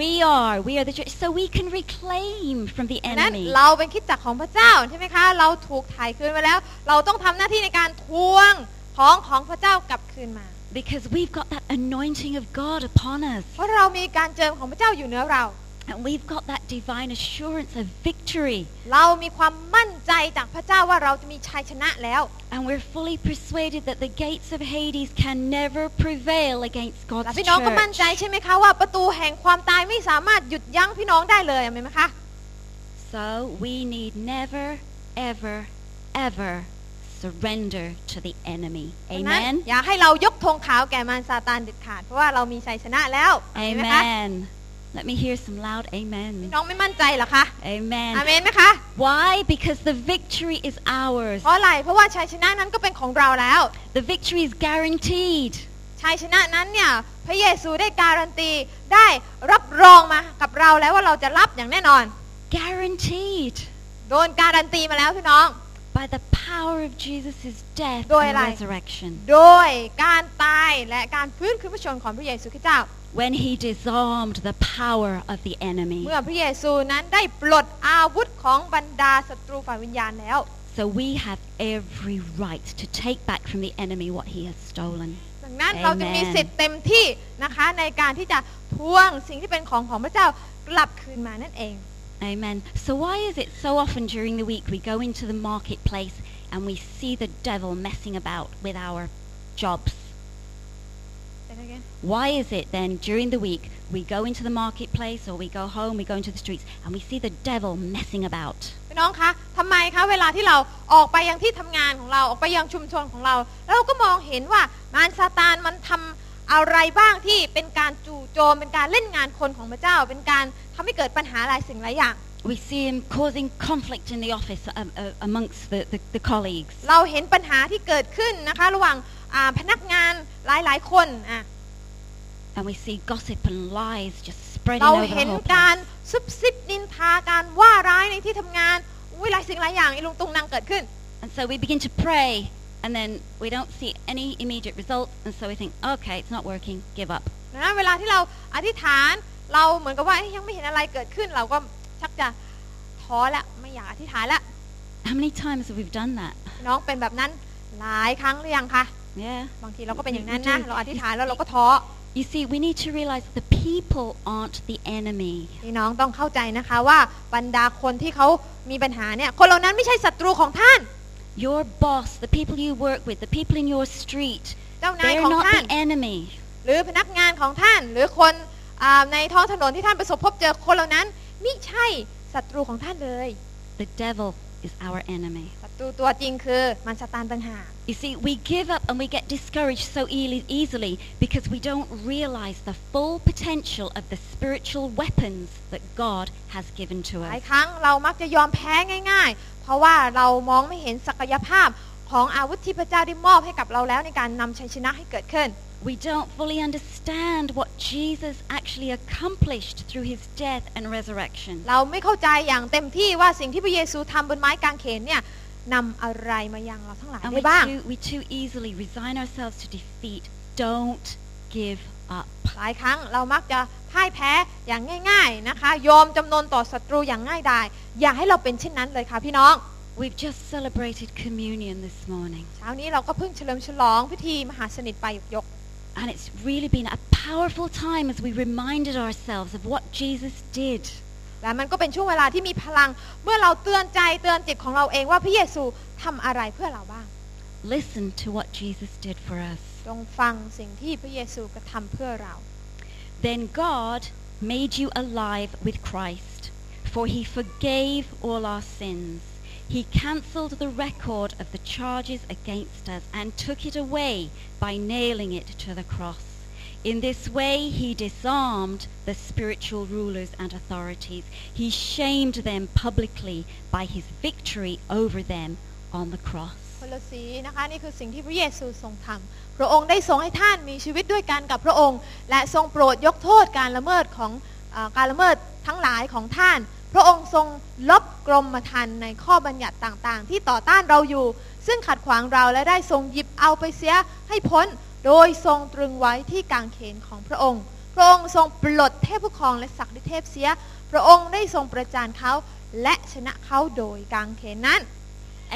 We are, we are the church, so we can reclaim from the ดังนั้น enemy. เราเป็นคริดจักรของพระเจ้าใช่ไหมคะ เราถูกถ่ายคืนมาแล้ว เราต้องทำหน้าที่ในการทวงของของพระเจ้ากลับคืนมา Because we've got that anointing of God upon us. เพราะเรามีการเจิมของพระเจ้าอยู่เหนือเรา And we've got that divine assurance of victory. เรามีความมั่นใจจากพระเจ้าว่าเราจะมีชัยชนะแล้ว And we're fully persuaded that the gates of Hades can never prevail against และ God's พี่น้องก็มั่นใจ church. ใช่ไหมคะว่าประตูแห่งความตายไม่สามารถหยุดยั้งพี่น้องได้เลยอาเมนไหมคะ So we need never, ever, ever surrender to the enemy. ดังนั้น Amen. อย่าให้เรายกธงขาวแก่มารซาตานเด็ดขาดเพราะว่าเรามีชัยชนะแล้วอาเมนไหมคะ Amen. Let me hear some loud พี่ amen. น้องไม่มั่นใจเหรอคะ Amen. อาเมนไหมคะ Why? Because the victory is ours. เพราะอะไร เพราะว่าชัยชนะนั้นก็เป็นของเราแล้ว The victory is guaranteed. ชัยชนะนั้นเนี่ยพระเยซูได้การันตีได้รับรองมากับเราแล้วว่าเราจะรับอย่างแน่นอน Guaranteed. โดนการันตีมาแล้วพี่น้อง By the power of Jesus' death โดย and อะไร resurrection. โดยการตายและการฟื้นคืนพระชนของพระเยซูคริสต์เจ้า When he disarmed the power of the enemy. เมื่อพระเยซูนั้นได้ปลดอาวุธของบรรดาศัตรูฝ่ายวิญญาณแล้ว So we have every right to take back from the enemy what he has stolen. ดังนั้น Amen. เราจะมีสิทธิ์เต็มที่นะคะในการที่จะทวงสิ่งที่เป็นของของพระเจ้ากลับคืนมานั่นเอง Amen. So why is it so often during the week we go into the marketplace and we see the devil messing about with our jobs? Why is it then during the week we go into the marketplace or we go home, we go into the streets and we see the devil messing about? พี่น้องคะทำไมคะเวลาที่เราออกไปยังที่ทำงานของเราออกไปยังชุมชนของเรา แล้วเราก็มองเห็นว่ามารซาตานมันทำอะไรบ้างที่เป็นการจู่โจมเป็นการเล่นงานคนของพระเจ้า เป็นการทำให้เกิดปัญหาหลายสิ่งหลายอย่าง We see him causing conflict in the office um, uh, amongst the, the, the colleagues. เราเห็นปัญหาที่เกิดขึ้นนะคะ ระหว่างอ่า พนักงานหลายๆคนอะ And we see gossip and lies just spreading เรา over เห็น the whole การ place. ซุบซิบนินทาการว่าร้ายในที่ทำงานอุ้ยหลายสิ่งหลายอย่างอีลุงตุงนางเกิดขึ้น And so we begin to pray and then we don't see any immediate results and so we think, okay, it's not working, give up. นะเวลาที่เราอธิษฐานเราเหมือนกับว่าเอ๊ะยังไม่เห็นอะไรเกิดขึ้น เราก็ชักจะท้อแล้วไม่อยากอธิษฐานแล้ว How many times have we done that? น้องเป็นแบบนั้นหลายครั้งหรือยังคะ Yeah. บางทีเราก็เป็นอย่างนั้น We นะ do. เราอธิษฐานแล้วเราก็ท้อ You see, we need to realize that the people aren't the enemy. พี่น้องต้องเข้าใจนะคะว่าบรรดาคนที่เขามีปัญหาเนี่ย คนเหล่านั้นไม่ใช่ศัตรูของท่าน Your boss, the people you work with, the people in your street, เจ้านาย they're ของ not ท่าน the enemy. หรือพนักงานของท่าน หรือคนอ่าในท้องถนนที่ท่านประสบพบเจอคนเหล่านั้น ไม่ใช่ศัตรูของท่านเลย The devil is our enemy. ศัตรูตัวจริงคือมันสตานต่างหาก You see, we give up and we get discouraged so easily, easily because we don't realize the full potential of the spiritual weapons that God has given to หลาย us. ครั้งเรามักจะยอมแพ้ง่าย ๆ เพราะว่าเรามองไม่เห็นศักยภาพ ของอาวุธที่พระเจ้าได้มอบให้กับเราแล้วในการนำชัยชนะให้เกิดขึ้น We don't fully understand what Jesus actually accomplished through his death and resurrection. เราไม่เข้าใจอย่างเต็มที่ว่าสิ่งที่พระเยซูทำบนไม้กางเขนเนี่ยนำอะไรมายังเราทั้งหลาย And ได้ we บ้าง too, we too easily resign ourselves to defeat. Don't give up. หลายครั้งเรามักจะพ่ายแพ้อย่างง่าย ๆนะคะ ยอมจำนนต่อศัตรูอย่างง่ายดาย อย่าให้เราเป็นเช่นนั้นเลยค่ะพี่น้อง We've just celebrated communion this morning. เช้านี้เราก็เพิ่งเฉลิมฉลองพิธีมหาสนิทไปยก And it's really been a powerful time as we reminded ourselves of what Jesus did. และมันก็เป็นช่วงเวลาที่มีพลัง เมื่อเราเตือนใจเตือนจิตของเราเองว่าพระเยซูทำอะไรเพื่อเราบ้าง Listen to what Jesus did for us. จงฟังสิ่งที่พระเยซูกระทำเพื่อเรา Then God made you alive with Christ, for he forgave all our sins. He cancelled the record of the charges against us and took it away by nailing it to the cross. In this way, he disarmed the spiritual rulers and authorities. He shamed them publicly by his victory over them on the cross. คนละสีนะคะนี่คือสิ่งที่พระเยซูทรงทำพระองค์ได้ทรงให้ท่านมีชีวิตด้วยกันกับพระองค์ และทรงโปรดยกโทษการละเมิดของอาการละเมิดทั้งหลายของท่าน พระองค์ทรงลบกรมธรรม์ในข้อบัญญัติต่างๆ ที่ต่อต้านเราอยู่ ซึ่งขัดขวางเราและได้ทรงหยิบเอาไปเสียให้พ้น โดยทรงตรึงไว้ที่กางเขนของพระองค์ พระองค์ทรงปลดเทพผู้ครองและศักดิเทพเสีย พระองค์ได้ทรงประจานเขาและชนะเขาโดยกางเขนนั้น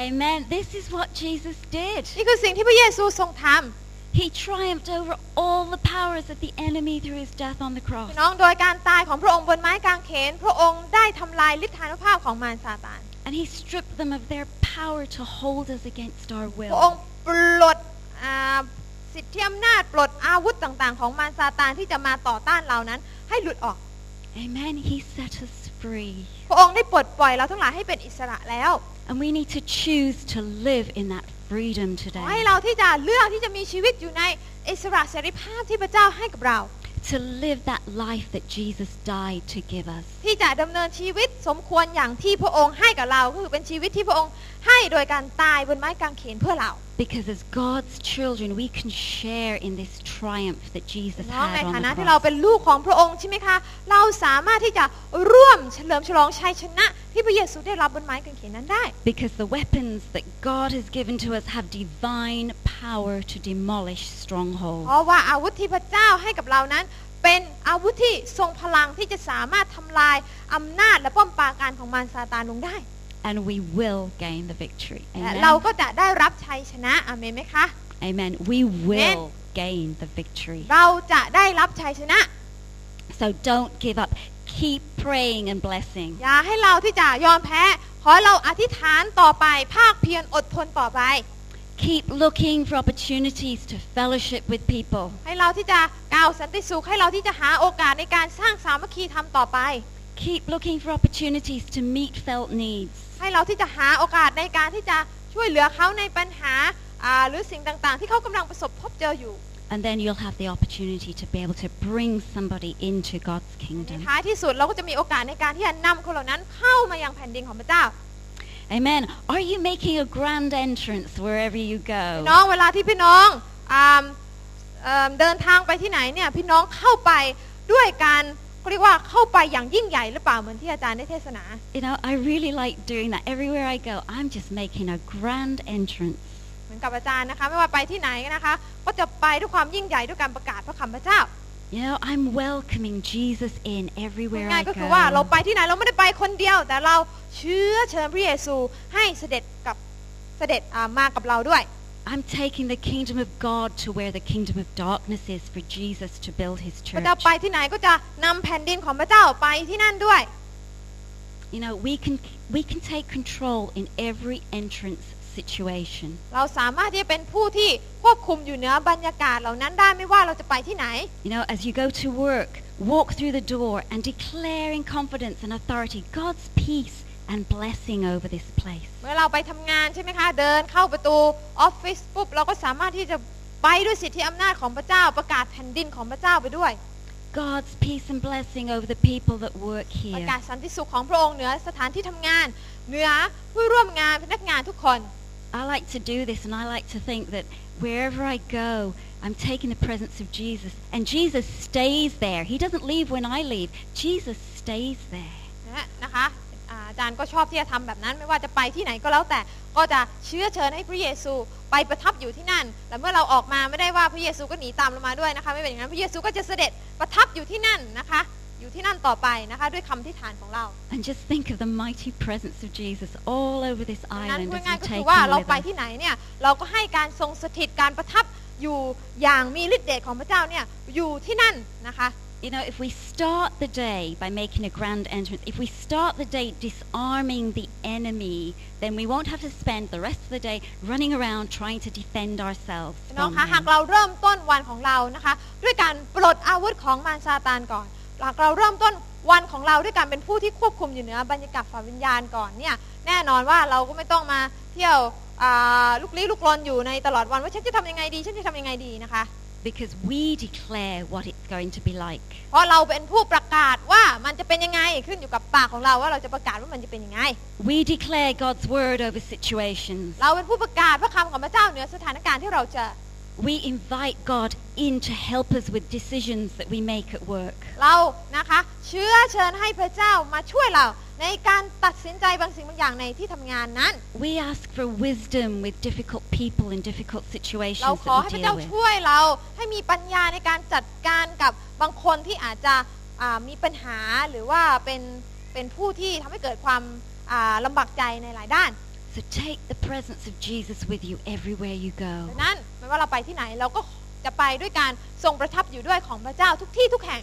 Amen. This is what Jesus did. นี่คือสิ่งที่พระเยซูทรงทำ He triumphed over all the powers of the enemy through his death on the cross. พี่น้องโดยการตายของพระองค์บนไม้กางเขน พระองค์ได้ทำลายฤทธานุภาพของมารซาตาน And he stripped them of their power to hold us against our พระอง will. ค์ปลดอ่าสิทธิอำนาจปลดอาวุธต่างๆ ของมารซาตานที่จะมาต่อต้านเรานั้น ให้หลุดออก Amen. He set us free. พระองค์ได้ปลดปล่อยเราทั้งหลายให้เป็นอิสระแล้ว And we need to choose to live in that freedom ขอ today. ให้เราที่จะเลือกที่จะมีชีวิตอยู่ในอิสระเสรีภาพที่พระเจ้าให้กับเรา To live that life that Jesus died to give us. ที่จะดำเนินชีวิตสมควรอย่างที่พระองค์ให้กับเรา ก็คือเป็นชีวิตที่พระองค์ให้โดยการตายบนไม้กางเขนเพื่อเรา Because as God's children, we can share in this triumph that Jesus น้องใน had ฐา on นะ the ที่เรา cross. เป็นลูกของพระองค์ใช่ไหมคะ เราสามารถที่จะร่วมเฉลิมฉลองชัยชนะ ที่พระเยซูได้รับบนไม้กางเขนนั้นได้ Because the weapons that God has given to us have divine power to demolish เพ strongholds. ราะว่าอาวุธที่พระเจ้าให้กับเรานั้น เป็นอาวุธที่ทรงพลังที่จะสามารถทำลายอำนาจและป้อมปราการของมารซาตานลงได้ And we will gain the victory. และเรา Amen. ก็จะได้รับชัยชนะอาเมนไหมคะ Amen. We will gain the victory. เราจะได้รับชัยชนะ So don't give up. Keep praying and blessing. อย่าให้เราที่จะยอมแพ้ ขอให้เราอธิษฐานต่อไป ภาคเพียรอดทนต่อไป Keep looking for opportunities to fellowship with people. ให้เราที่จะก้าวสันติสุขให้เราที่จะหาโอกาสในการสร้างสามัคคีธรรมต่อไป Keep looking for opportunities to meet felt needs. ให้เราที่จะหาโอกาสในการที่จะช่วยเหลือเขาในปัญหาอ่าหรือสิ่งต่างๆ ที่เขากำลังประสบพบเจออยู่ And then you'll have the opportunity to be able to bring somebody into God's ใน kingdom. ท้ายที่สุดเราก็จะมีโอกาสในการที่จะนำคนเหล่านั้นเข้ามายังแผ่นดินของพระเจ้า Amen. Are you making a grand entrance wherever you พี่ go? น้องเวลาที่พี่น้องอ่าเอิ่มเดินทางไปที่ไหนเนี่ยพี่น้องเข้าไปด้วยการเขาเรียกว่าเข้าไปอย่างยิ่งใหญ่หรือเปล่าเหมือนที่อาจารย์ได้เทศนา You know, I really like doing that. Everywhere I go, I'm just making a grand entrance. เหมือนกับอาจารย์นะคะ ไม่ว่าไปที่ไหนนะคะ ก็จะไปด้วยความยิ่งใหญ่ด้วยการประกาศพระคำพระเจ้า You know, I'm welcoming Jesus in everywhere ง่าย I ๆก็คือว่าเรา go. ไปที่ไหนเราไม่ได้ไปคนเดียว แต่เราเชื้อเชิญพระเยซูให้เสด็จกับเสด็จอ่ามากับเราด้วย I'm taking the kingdom of God to where the kingdom of darkness is for Jesus to build his พ church. ระเจ้าไปที่ไหนก็จะนำแผ่นดินของพระเจ้าไปที่นั่นด้วย You know, we can we can take control in every entrance situation. เราสามารถที่จะเป็นผู้ที่ควบคุมอยู่เหนือบรรยากาศเหล่านั้นได้ไม่ว่าเราจะไปที่ไหน You know, as you go to work, walk through the door and declare in confidence and authority God's peace and blessing over this place. เมื่อเราไปทำงานใช่ไหมคะ เดินเข้าประตูออฟฟิศปุ๊บ เราก็สามารถที่จะไปด้วยสิทธิอำนาจของพระเจ้าประกาศแผ่นดินของพระเจ้าไปด้วย God's peace and blessing over the people that work ประ here. กาศสันติสุขของพระองค์เหนือสถานที่ทำงาน เหนือผู้ร่วมงานพนักงานทุกคน I like to do this and I like to think that wherever I go, I'm taking the presence of Jesus and Jesus stays there. He doesn't leave when I leave. Jesus stays there. นะนะคะอ่าอาจารย์ก็ชอบที่จะทำแบบนั้นไม่ว่าจะไปที่ไหนก็แล้วแต่ก็จะเชื้อเชิญให้พระเยซูไปประทับอยู่ที่นั่นและเมื่อเราออกมาไม่ได้ว่าพระเยซูก็หนีตามเรามาด้วยนะคะไม่เป็นอย่างนั้นพระเยซูก็จะเสด็จประทับอยู่ที่นั่นนะคะ อยู่ที่นั่นต่อไปนะคะ ด้วยคำที่ฐานของเรา And just think of the mighty presence of Jesus all over this ดังนั้น island พูด as ง่าย we ก็คื take อว่า him เรา with ไป us. ที่ไหนเนี่ยเราก็ให้การทรงสถิตการประทับ อยู่อย่างมีฤทธิ์เดชของพระเจ้าเนี่ยอยู่ที่นั่นนะคะ You know, if we start the day by making a grand entrance, if we start the day disarming the enemy, then we won't have to spend the rest of the day running around trying to defend ourselves พี่น้อง from คะหาก him. เราเริ่มต้นวันของเรานะคะ ด้วยการปลดอาวุธของมารซาตานก่อนหาก เราเริ่มต้นวันของเราด้วยการเป็นผู้ที่ควบคุมอยู่เหนือบรรยากาศฝ่ายวิญญาณก่อนเนี่ยแน่นอนว่าเราก็ไม่ต้องมาเที่ยวอ่าลุกลี้ลุกลนอยู่ในตลอดวันว่าฉันจะทำยังไงดีฉันจะทำยังไงดีนะคะ Because we declare what it's going to be like. เพราะเราเป็นผู้ประกาศว่ามันจะเป็นยังไงขึ้นอยู่กับปากของเราว่าเราจะประกาศว่ามันจะเป็นยังไง We declare God's word over situations. เราเป็นผู้ประกาศพระคำของพระเจ้าเหนือสถานการณ์ที่เราเจอ We invite God in to help us with decisions that we make at work. เรานะคะเชื้อเชิญให้พระเจ้ามาช่วยเราในการตัดสินใจบางสิ่งบางอย่างในที่ทำงานนั้น We ask for wisdom with difficult people in difficult เรา situations ขอ that ให้ we พระ deal เจ้า with. ช่วยเราให้มีปัญญาในการจัดการกับบางคนที่อาจจะอ่ามีปัญหาหรือว่าเป็นเป็นผู้ที่ทำให้เกิดความอ่าลำบากใจในหลายด้าน So take the presence of Jesus with you everywhere you ดั go. งนั้นไม่ว่าเราไปที่ไหนเราก็จะไปด้วยการทรงประทับอยู่ด้วยของพระเจ้าทุกที่ทุกแห่ง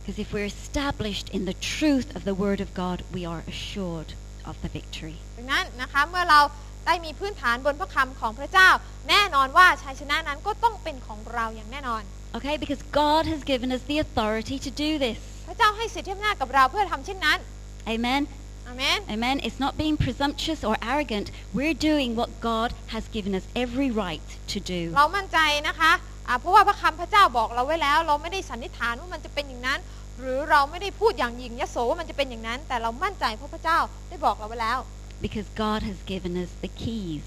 Because if we're established in the truth of the Word of God, we are assured of the victory. ดังนั้นนะคะเมื่อเราได้มีพื้นฐานบนพระคำของพระเจ้า แน่นอนว่าชัยชนะนั้นก็ต้องเป็นของเราอย่างแน่นอน Okay? Because God has given us the authority to do this. พระเจ้าให้สิทธิอำนาจกับเราเพื่อทำเช่นนั้น Amen? อาเมน Amen? It's not being presumptuous or arrogant. We're doing what God has given us every right to do. เรามั่นใจนะคะอ่าเพราะว่าพระคำพระเจ้าบอกเราไว้แล้ว เราไม่ได้สันนิษฐานว่ามันจะเป็นอย่างนั้น หรือเราไม่ได้พูดอย่างหยิ่งยโสว่ามันจะเป็นอย่างนั้น แต่เรามั่นใจเพราะพระเจ้าได้บอกเราไว้แล้ว Because God has given us the keys.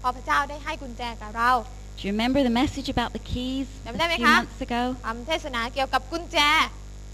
เพราะพระเจ้าได้ให้กุญแจกับเรา Do you remember the message about the keys a จำได้ไหม few คะ months ago? คำเทศนาเกี่ยวกับกุญแจ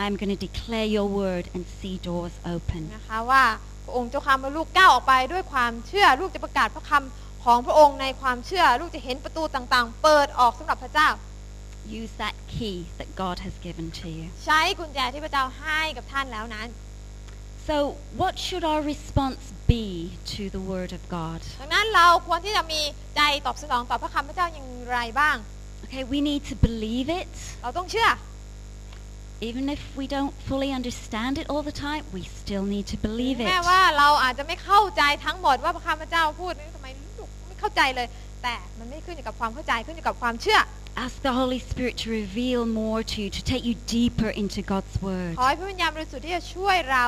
I'm going to declare your word and see doors open. นะคะว่าพระองค์เจ้าข้าเมื่อลูกก้าวออกไปด้วยความเชื่อลูกจะประกาศพระคำของพระองค์ในความเชื่อลูกจะเห็นประตูต่างๆ เปิดออกสำหรับพระเจ้า Use that key that God has given to you. ใช้กุญแจที่พระเจ้าให้กับท่านแล้วนั้น So, what should our response be to the word of God? ดังนั้นเราควรที่จะมีใจตอบสนองต่อพระคำพระเจ้าอย่างไรบ้าง Okay, we need to believe it. เราต้องเชื่อ Even if we don't fully understand it all the time, we still need to believe แม้ it. ว่าเราอาจจะไม่เข้าใจทั้งหมดว่าพระคำพระเจ้าพูดนี่ทำไมลูกไม่เข้าใจเลย แต่มันไม่ขึ้นอยู่กับความเข้าใจขึ้นอยู่กับความเชื่อ Ask the Holy Spirit to reveal more to you, to take you deeper into God's Word. ขอให้พระวิญญาณบริสุทธิ์ที่จะช่วยเรา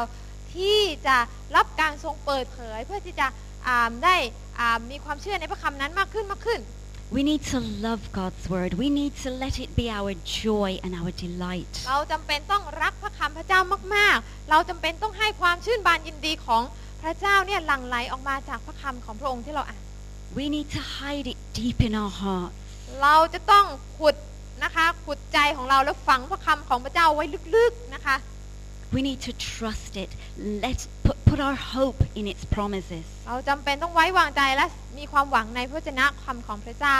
ที่จะรับการทรงเปิดเผยเพื่อที่จะอ่าได้อ่ามีความเชื่อในพระคำนั้นมากขึ้นมากขึ้น We need to love God's Word. We need to let it be our joy and our delight. เราจำเป็นต้องรักพระคำพระเจ้ามากๆ เราจำเป็นต้องให้ความชื่นบานยินดีของพระเจ้าเนี่ยหลั่งไหลออกมาจากพระคำของพระองค์ที่เราอ่าน We need to hide it deep in our hearts. เราจะต้องขุดนะคะขุดใจของเราแล้วฝังพระคำของพระเจ้าไว้ลึกๆนะคะ We need to trust it. Let put, put our hope in its promises. เราจำเป็นต้องไว้วางใจและมีความหวังในพระวจนะคำของพระเจ้า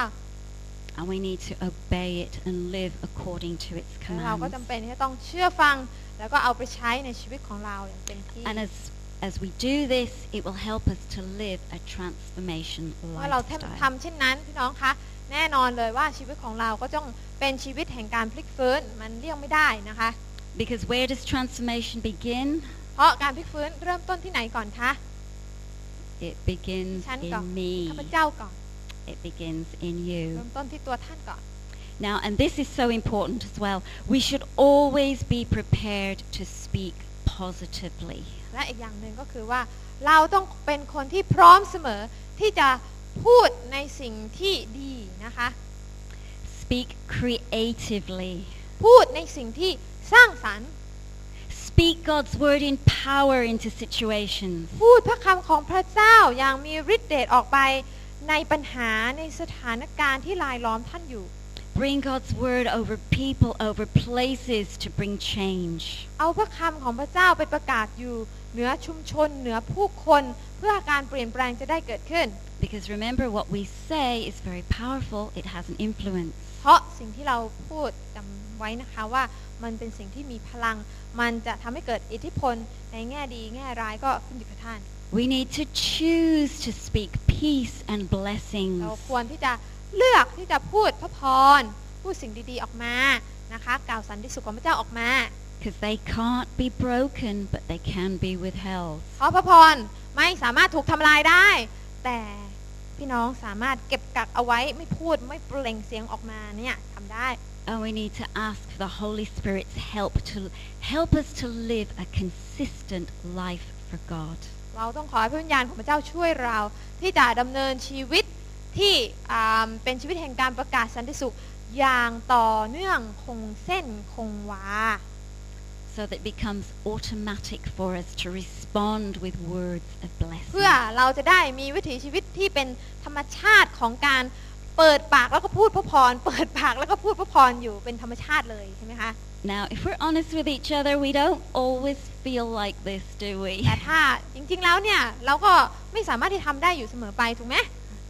And we need to obey it and live according to its และเราก็ commands. จำเป็นที่จะต้องเชื่อฟังแล้วก็เอาไปใช้ในชีวิตของเราอย่างเต็มที่ And as as we do this, it will help us to live a transformation เมื่อเราทำ lifestyle. ทำเช่นนั้นพี่น้องคะแน่นอนเลยว่าชีวิตของเราก็ต้องเป็นชีวิตแห่งการพลิกฟื้นมันเลี่ยงไม่ได้นะคะ Because where does transformation begin? เพราะการพลิกฟื้นเริ่มต้นที่ไหนก่อนคะ It begins ฉันก่อน in me. ข้าพเจ้าก่อน It begins in เริ่ you. มต้นที่ตัวท่านก่อน Now, and this is so important as well. We should always be prepared to speak positively. และอีกอย่างหนึ่งก็คือว่าเราต้องเป็นคนที่พร้อมเสมอที่จะพูดในสิ่งที่ดีนะคะ Speak creatively. พูดในสิ่งที่ สร้างสรรค์ Speak God's word in power into situations. พูดพระคำของพระเจ้าอย่างมีฤทธิ์เดชออกไปในปัญหาในสถานการณ์ที่ลายล้อมท่านอยู่ bring God's word over people, over places to bring change. เอาพระคำของพระเจ้าไปประกาศอยู่เหนือชุมชนเหนือผู้คนเพื่อการเปลี่ยนแปลงจะได้เกิดขึ้น Because remember, what we say is very powerful, it has an influence. เพราะสิ่งที่เราพูดจำไว้นะคะว่า มันเป็นสิ่งที่มีพลัง มันจะทำให้เกิดอิทธิพลในแง่ดีแง่ร้ายก็ขึ้นอยู่กับท่าน We need to choose to speak peace and blessings. เราควรที่จะเลือกที่จะพูดพระพรพูดสิ่งดีๆออกมานะคะกล่าวสันติสุขของพระเจ้าออกมา Because they can't be broken, but they can be withheld. เพราะพระพรไม่สามารถถูกทำลายได้ แต่พี่น้องสามารถเก็บกักเอาไว้ไม่พูดไม่เปล่งเสียงออกมาเนี่ยทำได้ And we need to ask for the Holy Spirit's help to help us to live a consistent life for God. เราต้องขอให้พระวิญญาณของพระเจ้าช่วยเรา ที่จะดำเนินชีวิตที่อ่าเป็นชีวิตแห่งการประกาศสันติสุขอย่างต่อเนื่องคงเส้นคงวา So that it becomes automatic for us to respond with words of เพื่อ blessing. เราจะได้มีวิถีชีวิตที่เป็นธรรมชาติของการ เปิดปากแล้วก็พูดพระพร เปิดปากแล้วก็พูดพระพรอยู่เป็นธรรมชาติเลยใช่ไหมคะ Now, if we're honest with each other, we don't always feel like this, do we? แต่ถ้าจริงๆแล้วเนี่ยเราก็ไม่สามารถที่ทำได้อยู่เสมอไปถูกไหม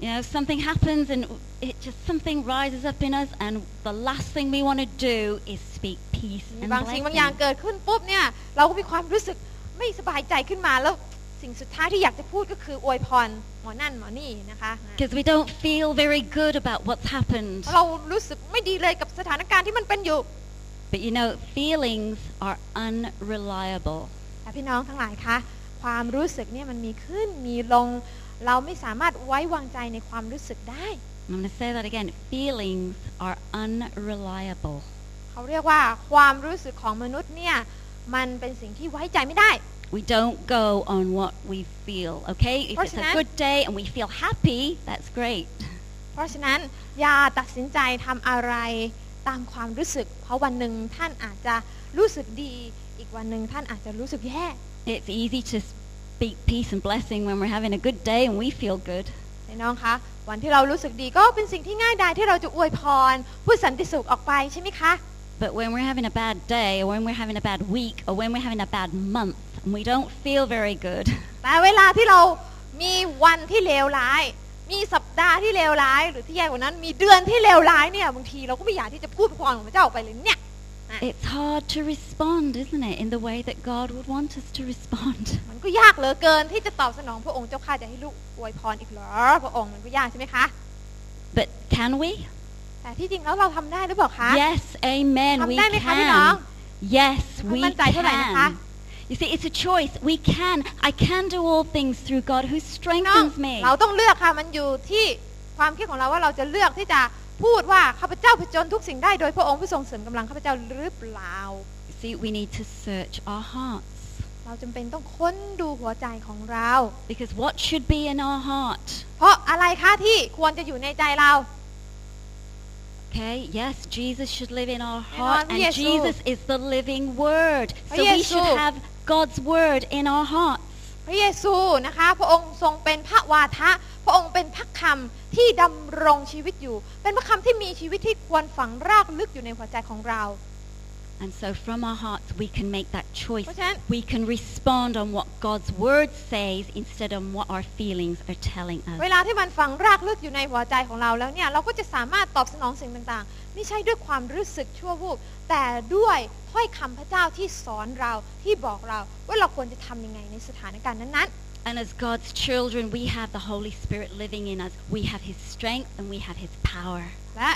You know, something happens and it just something rises up in us, and the last thing we want to do is speak peace มี and บางสิ่งบางอย่าง blessing. เกิดขึ้นปุ๊บเนี่ยเราก็มีความรู้สึกไม่สบายใจขึ้นมาแล้ว สิ่งสุดท้ายที่อยากจะพูดก็คืออวยพรหมอนั่นหมอนี่นะคะ Because we don't feel very good about what's happened. เรารู้สึกไม่ดีเลยกับสถานการณ์ที่มันเป็นอยู่ But you know, feelings are unreliable. แต่พี่น้องทั้งหลายคะความรู้สึกเนี่ยมันมีขึ้นมีลง เราไม่สามารถไว้วางใจในความรู้สึกได้ I'm going to say that again. Feelings are unreliable. เขาเรียกว่าความรู้สึกของมนุษย์เนี่ยมันเป็นสิ่งที่ไว้ใจไม่ได้ We don't go on what we feel, okay? If it's a Personal. good day and we feel happy, that's great. เพราะฉะนั้นอย่าตัดสินใจทำอะไรตามความรู้สึก เพราะวันหนึ่งท่านอาจจะรู้สึกดี อีกวันหนึ่งท่านอาจจะรู้สึกแย่ It's easy to speak peace and blessing when we're having a good day and we feel good. พี่น้องคะวันที่เรารู้สึกดีก็เป็นสิ่งที่ง่ายดายที่เราจะอวยพรพูดสันติสุขออกไปใช่ไหมคะ But when we're having a bad day, or when we're having a bad week, or when we're having a bad month, and we don't feel very good, แต่เวลาที่เรามีวันที่เลวร้าย มีสัปดาห์ที่เลวร้าย หรือที่แย่กว่านั้น มีเดือนที่เลวร้ายเนี่ยบางทีเราก็ไม่อยากที่จะพูดพรของพระเจ้าออกไปเลยเนี่ย it's hard to respond, isn't it, in the way that God would want us to respond. มันก็ยากเหลือเกินที่จะตอบสนองพระองค์เจ้าข้าจะให้ลูกอวยพรอีกเหรอพระองค์มันก็ยากใช่ไหมคะ But can we? แต่ที่จริงแล้วเราทำได้หรือเปล่าคะ Yes, amen, we ทำได้ไหมคะพี่น้อง can. Yes, คุณ we มั่นใจเท่าไหร่นะคะ can. You see, it's a choice. We can. I can do all things through God who พี่น้อง strengthens me. เราต้องเลือกค่ะ มันอยู่ที่ความคิดของเราว่าเราจะเลือกที่จะพูดว่าข้าพเจ้าผจญทุกสิ่งได้โดยพระองค์ผู้ทรงเสริมกำลังข้าพเจ้าหรือเปล่า See, we need to search our hearts. เราจำเป็นต้องค้นดูหัวใจของเรา Because what should be in our heart? เพราะอะไรคะที่ควรจะอยู่ในใจเรา Okay, yes, Jesus should live in our แน่นอน heart, พระ and เยซู Jesus is the living Word. พระ So เย we ซู should have God's Word in our hearts. พระเยซูนะคะ พระองค์ทรงเป็นพระวาทะ พระองค์เป็นพระคำที่ดำรงชีวิตอยู่ เป็นพระคำที่มีชีวิตที่ควรฝังรากลึกอยู่ในหัวใจของเรา And so from our hearts, we can make that choice. เพราะฉะนั้น We can respond on what God's Word says instead of what our feelings are telling เว us. ลาที่มันฝังรากลึกอยู่ในหัวใจของเราแล้วเนี่ยเราก็จะสามารถตอบสนองสิ่งต่างๆ ไม่ใช่ด้วยความรู้สึกชั่ววูบแต่ด้วยถ้อยคำพระเจ้าที่สอนเราที่บอกเราว่าเราควรจะทำยังไงในสถานการณ์นั้น And as God's children, we have the Holy Spirit living in us. We have His strength and we have His power. ๆและ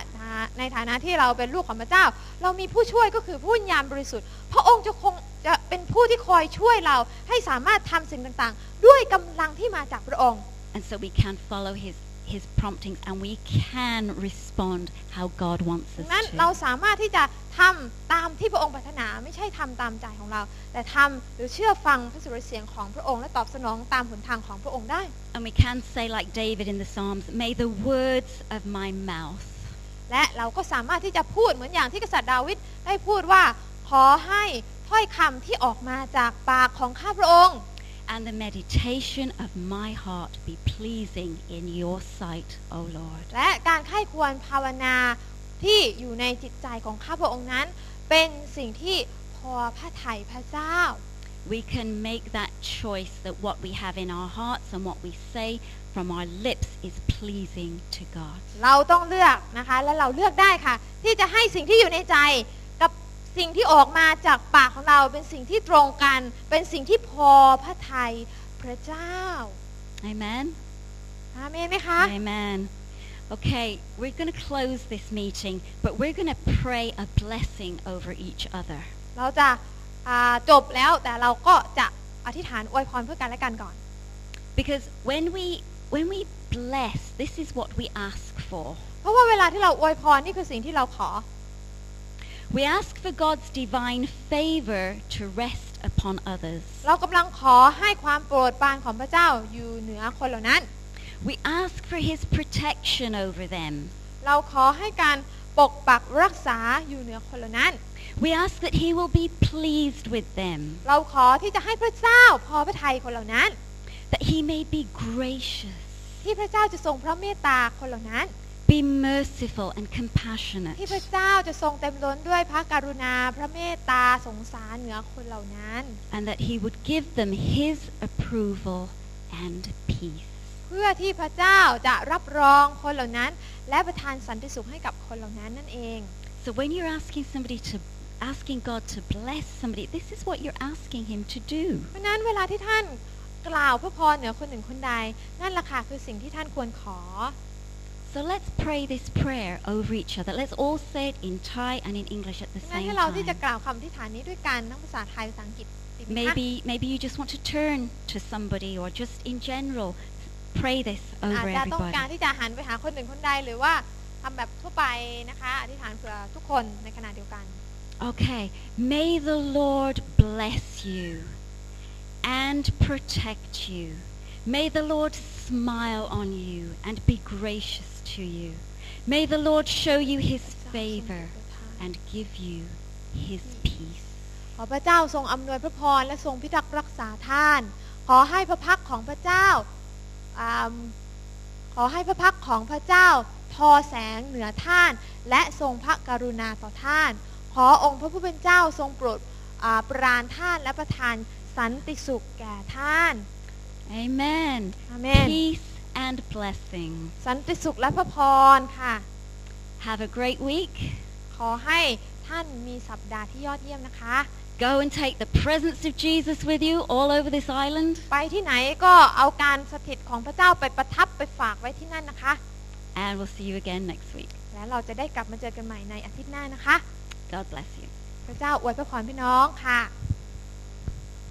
ในฐานะที่เราเป็นลูกของพระเจ้า เรามีผู้ช่วยก็คือผู้วิญญาณบริสุทธิ์ พระองค์จะคงจะเป็นผู้ที่คอยช่วยเราให้สามารถทำสิ่งต่างๆ ด้วยกำลังที่มาจากพระองค์ And so we can follow His, His promptings and we can respond how God wants ดั us งนั้นเรา to. สามารถที่จะทำตามที่พระองค์ปรารถนาไม่ใช่ทำตามใจของเรา แต่ทำหรือเชื่อฟังพระสุรเสียงของพระองค์และตอบสนองตามหนทางของพระองค์ได้ And we can say like David in the Psalms, may the words of my mouth และเราก็สามารถที่จะพูดเหมือนอย่างที่กษัตริย์ดาวิดได้พูดว่าขอให้ถ้อยคำที่ออกมาจากปากของข้าพระองค์ and the meditation of my heart be pleasing in your sight, O Lord. และการไข้ควรภาวนา ที่อยู่ในจิตใจของข้าพระองค์นั้น เป็นสิ่งที่พอพระทัยพระเจ้า We can make that choice that what we have in our hearts and what we say from our lips is pleasing to God. เราต้องเลือกนะคะ และเราเลือกได้ค่ะ ที่จะให้สิ่งที่อยู่ในใจ กับ สิ่งที่ออกมาจากปากของเราเป็นสิ่งที่ตรงกัน เป็นสิ่งที่พอพระทัยพระเจ้า Amen. อาเมนไหมคะ Amen. Okay, we're going to close this meeting, but we're going to pray a blessing over each other. เราจะอ่าจบแล้วแต่เราก็จะอธิษฐานอวยพรเพื่อกันและกันก่อน Because when we when we bless, this is what we ask for. เพราะว่าเวลาที่เราอวยพรนี่คือสิ่งที่เราขอ We ask for God's divine favor to rest upon others. เรากำลังขอให้ความโปรดปรานของพระเจ้าอยู่เหนือคนเหล่านั้น We ask for his protection over them. เราขอให้การปกปักรักษาอยู่เหนือคนเหล่านั้น We ask that he will be pleased with them, เราขอที่จะให้พระเจ้าพอพระทัยคนเหล่านั้น that he may be gracious, ที่พระเจ้าจะทรงพระเมตตาคนเหล่านั้น be merciful and compassionate, ที่พระเจ้าจะทรงเต็มล้นด้วยพระกรุณาพระเมตตาสงสารเหนือคนเหล่านั้น and that he would give them his approval and peace. เพื่อที่พระเจ้าจะรับรองคนเหล่านั้น และประทานสันติสุขให้กับคนเหล่านั้นนั่นเอง So when you're asking somebody to asking God to bless somebody, this is what you're asking him to do. เพราะฉะนั้นเวลาที่ท่านกล่าวพระพรเหนือคนหนึ่งคนใด นั่นแหละค่ะคือสิ่งที่ท่านควรขอ So let's pray this prayer over each other. Let's all say it in Thai and in English at the งั้น same ให้เราที่จะ time. กล่าวคำที่ฐานนี้ด้วยกันทั้งภาษาไทยภาษาอังกฤษดีไหมคะ Maybe maybe you just want to turn to somebody or just in general pray this อา over จจะต้องการ everybody. ที่จะหันไปหาคนหนึ่งคนใดหรือว่าทำแบบทั่วไปนะคะ อธิษฐานเผื่อทุกคนในขณะเดียวกัน Okay. May the Lord bless you and protect you. May the Lord smile on you and be gracious to you. May the Lord show you his favor and give you his peace. ขอพระเจ้าทรงอำนวยพระพรและทรงพิทักษ์รักษาท่าน ขอให้พระพักของพระเจ้าอ่าขอให้พระพักของพระเจ้า ทอแสงเหนือท่าน และทรงพระกรุณาต่อท่าน ขอองค์พระผู้เป็นเจ้าทรงโปรดอ่าปรานท่านและประทานสันติสุขแก่ท่าน Amen. อาเมน Peace and blessing. สันติสุขและพระพรค่ะ Have a great week. ขอให้ท่านมีสัปดาห์ที่ยอดเยี่ยมนะคะ Go and take the presence of Jesus with you all over this island. ไปที่ไหนก็เอาการสถิตของพระเจ้าไปประทับไปฝากไว้ที่นั่นนะคะ And we'll see you again next week. และเราจะได้กลับมาเจอกันใหม่ในอาทิตย์หน้านะคะ God bless you. พระเจ้าอวยพระพรพี่น้องค่ะ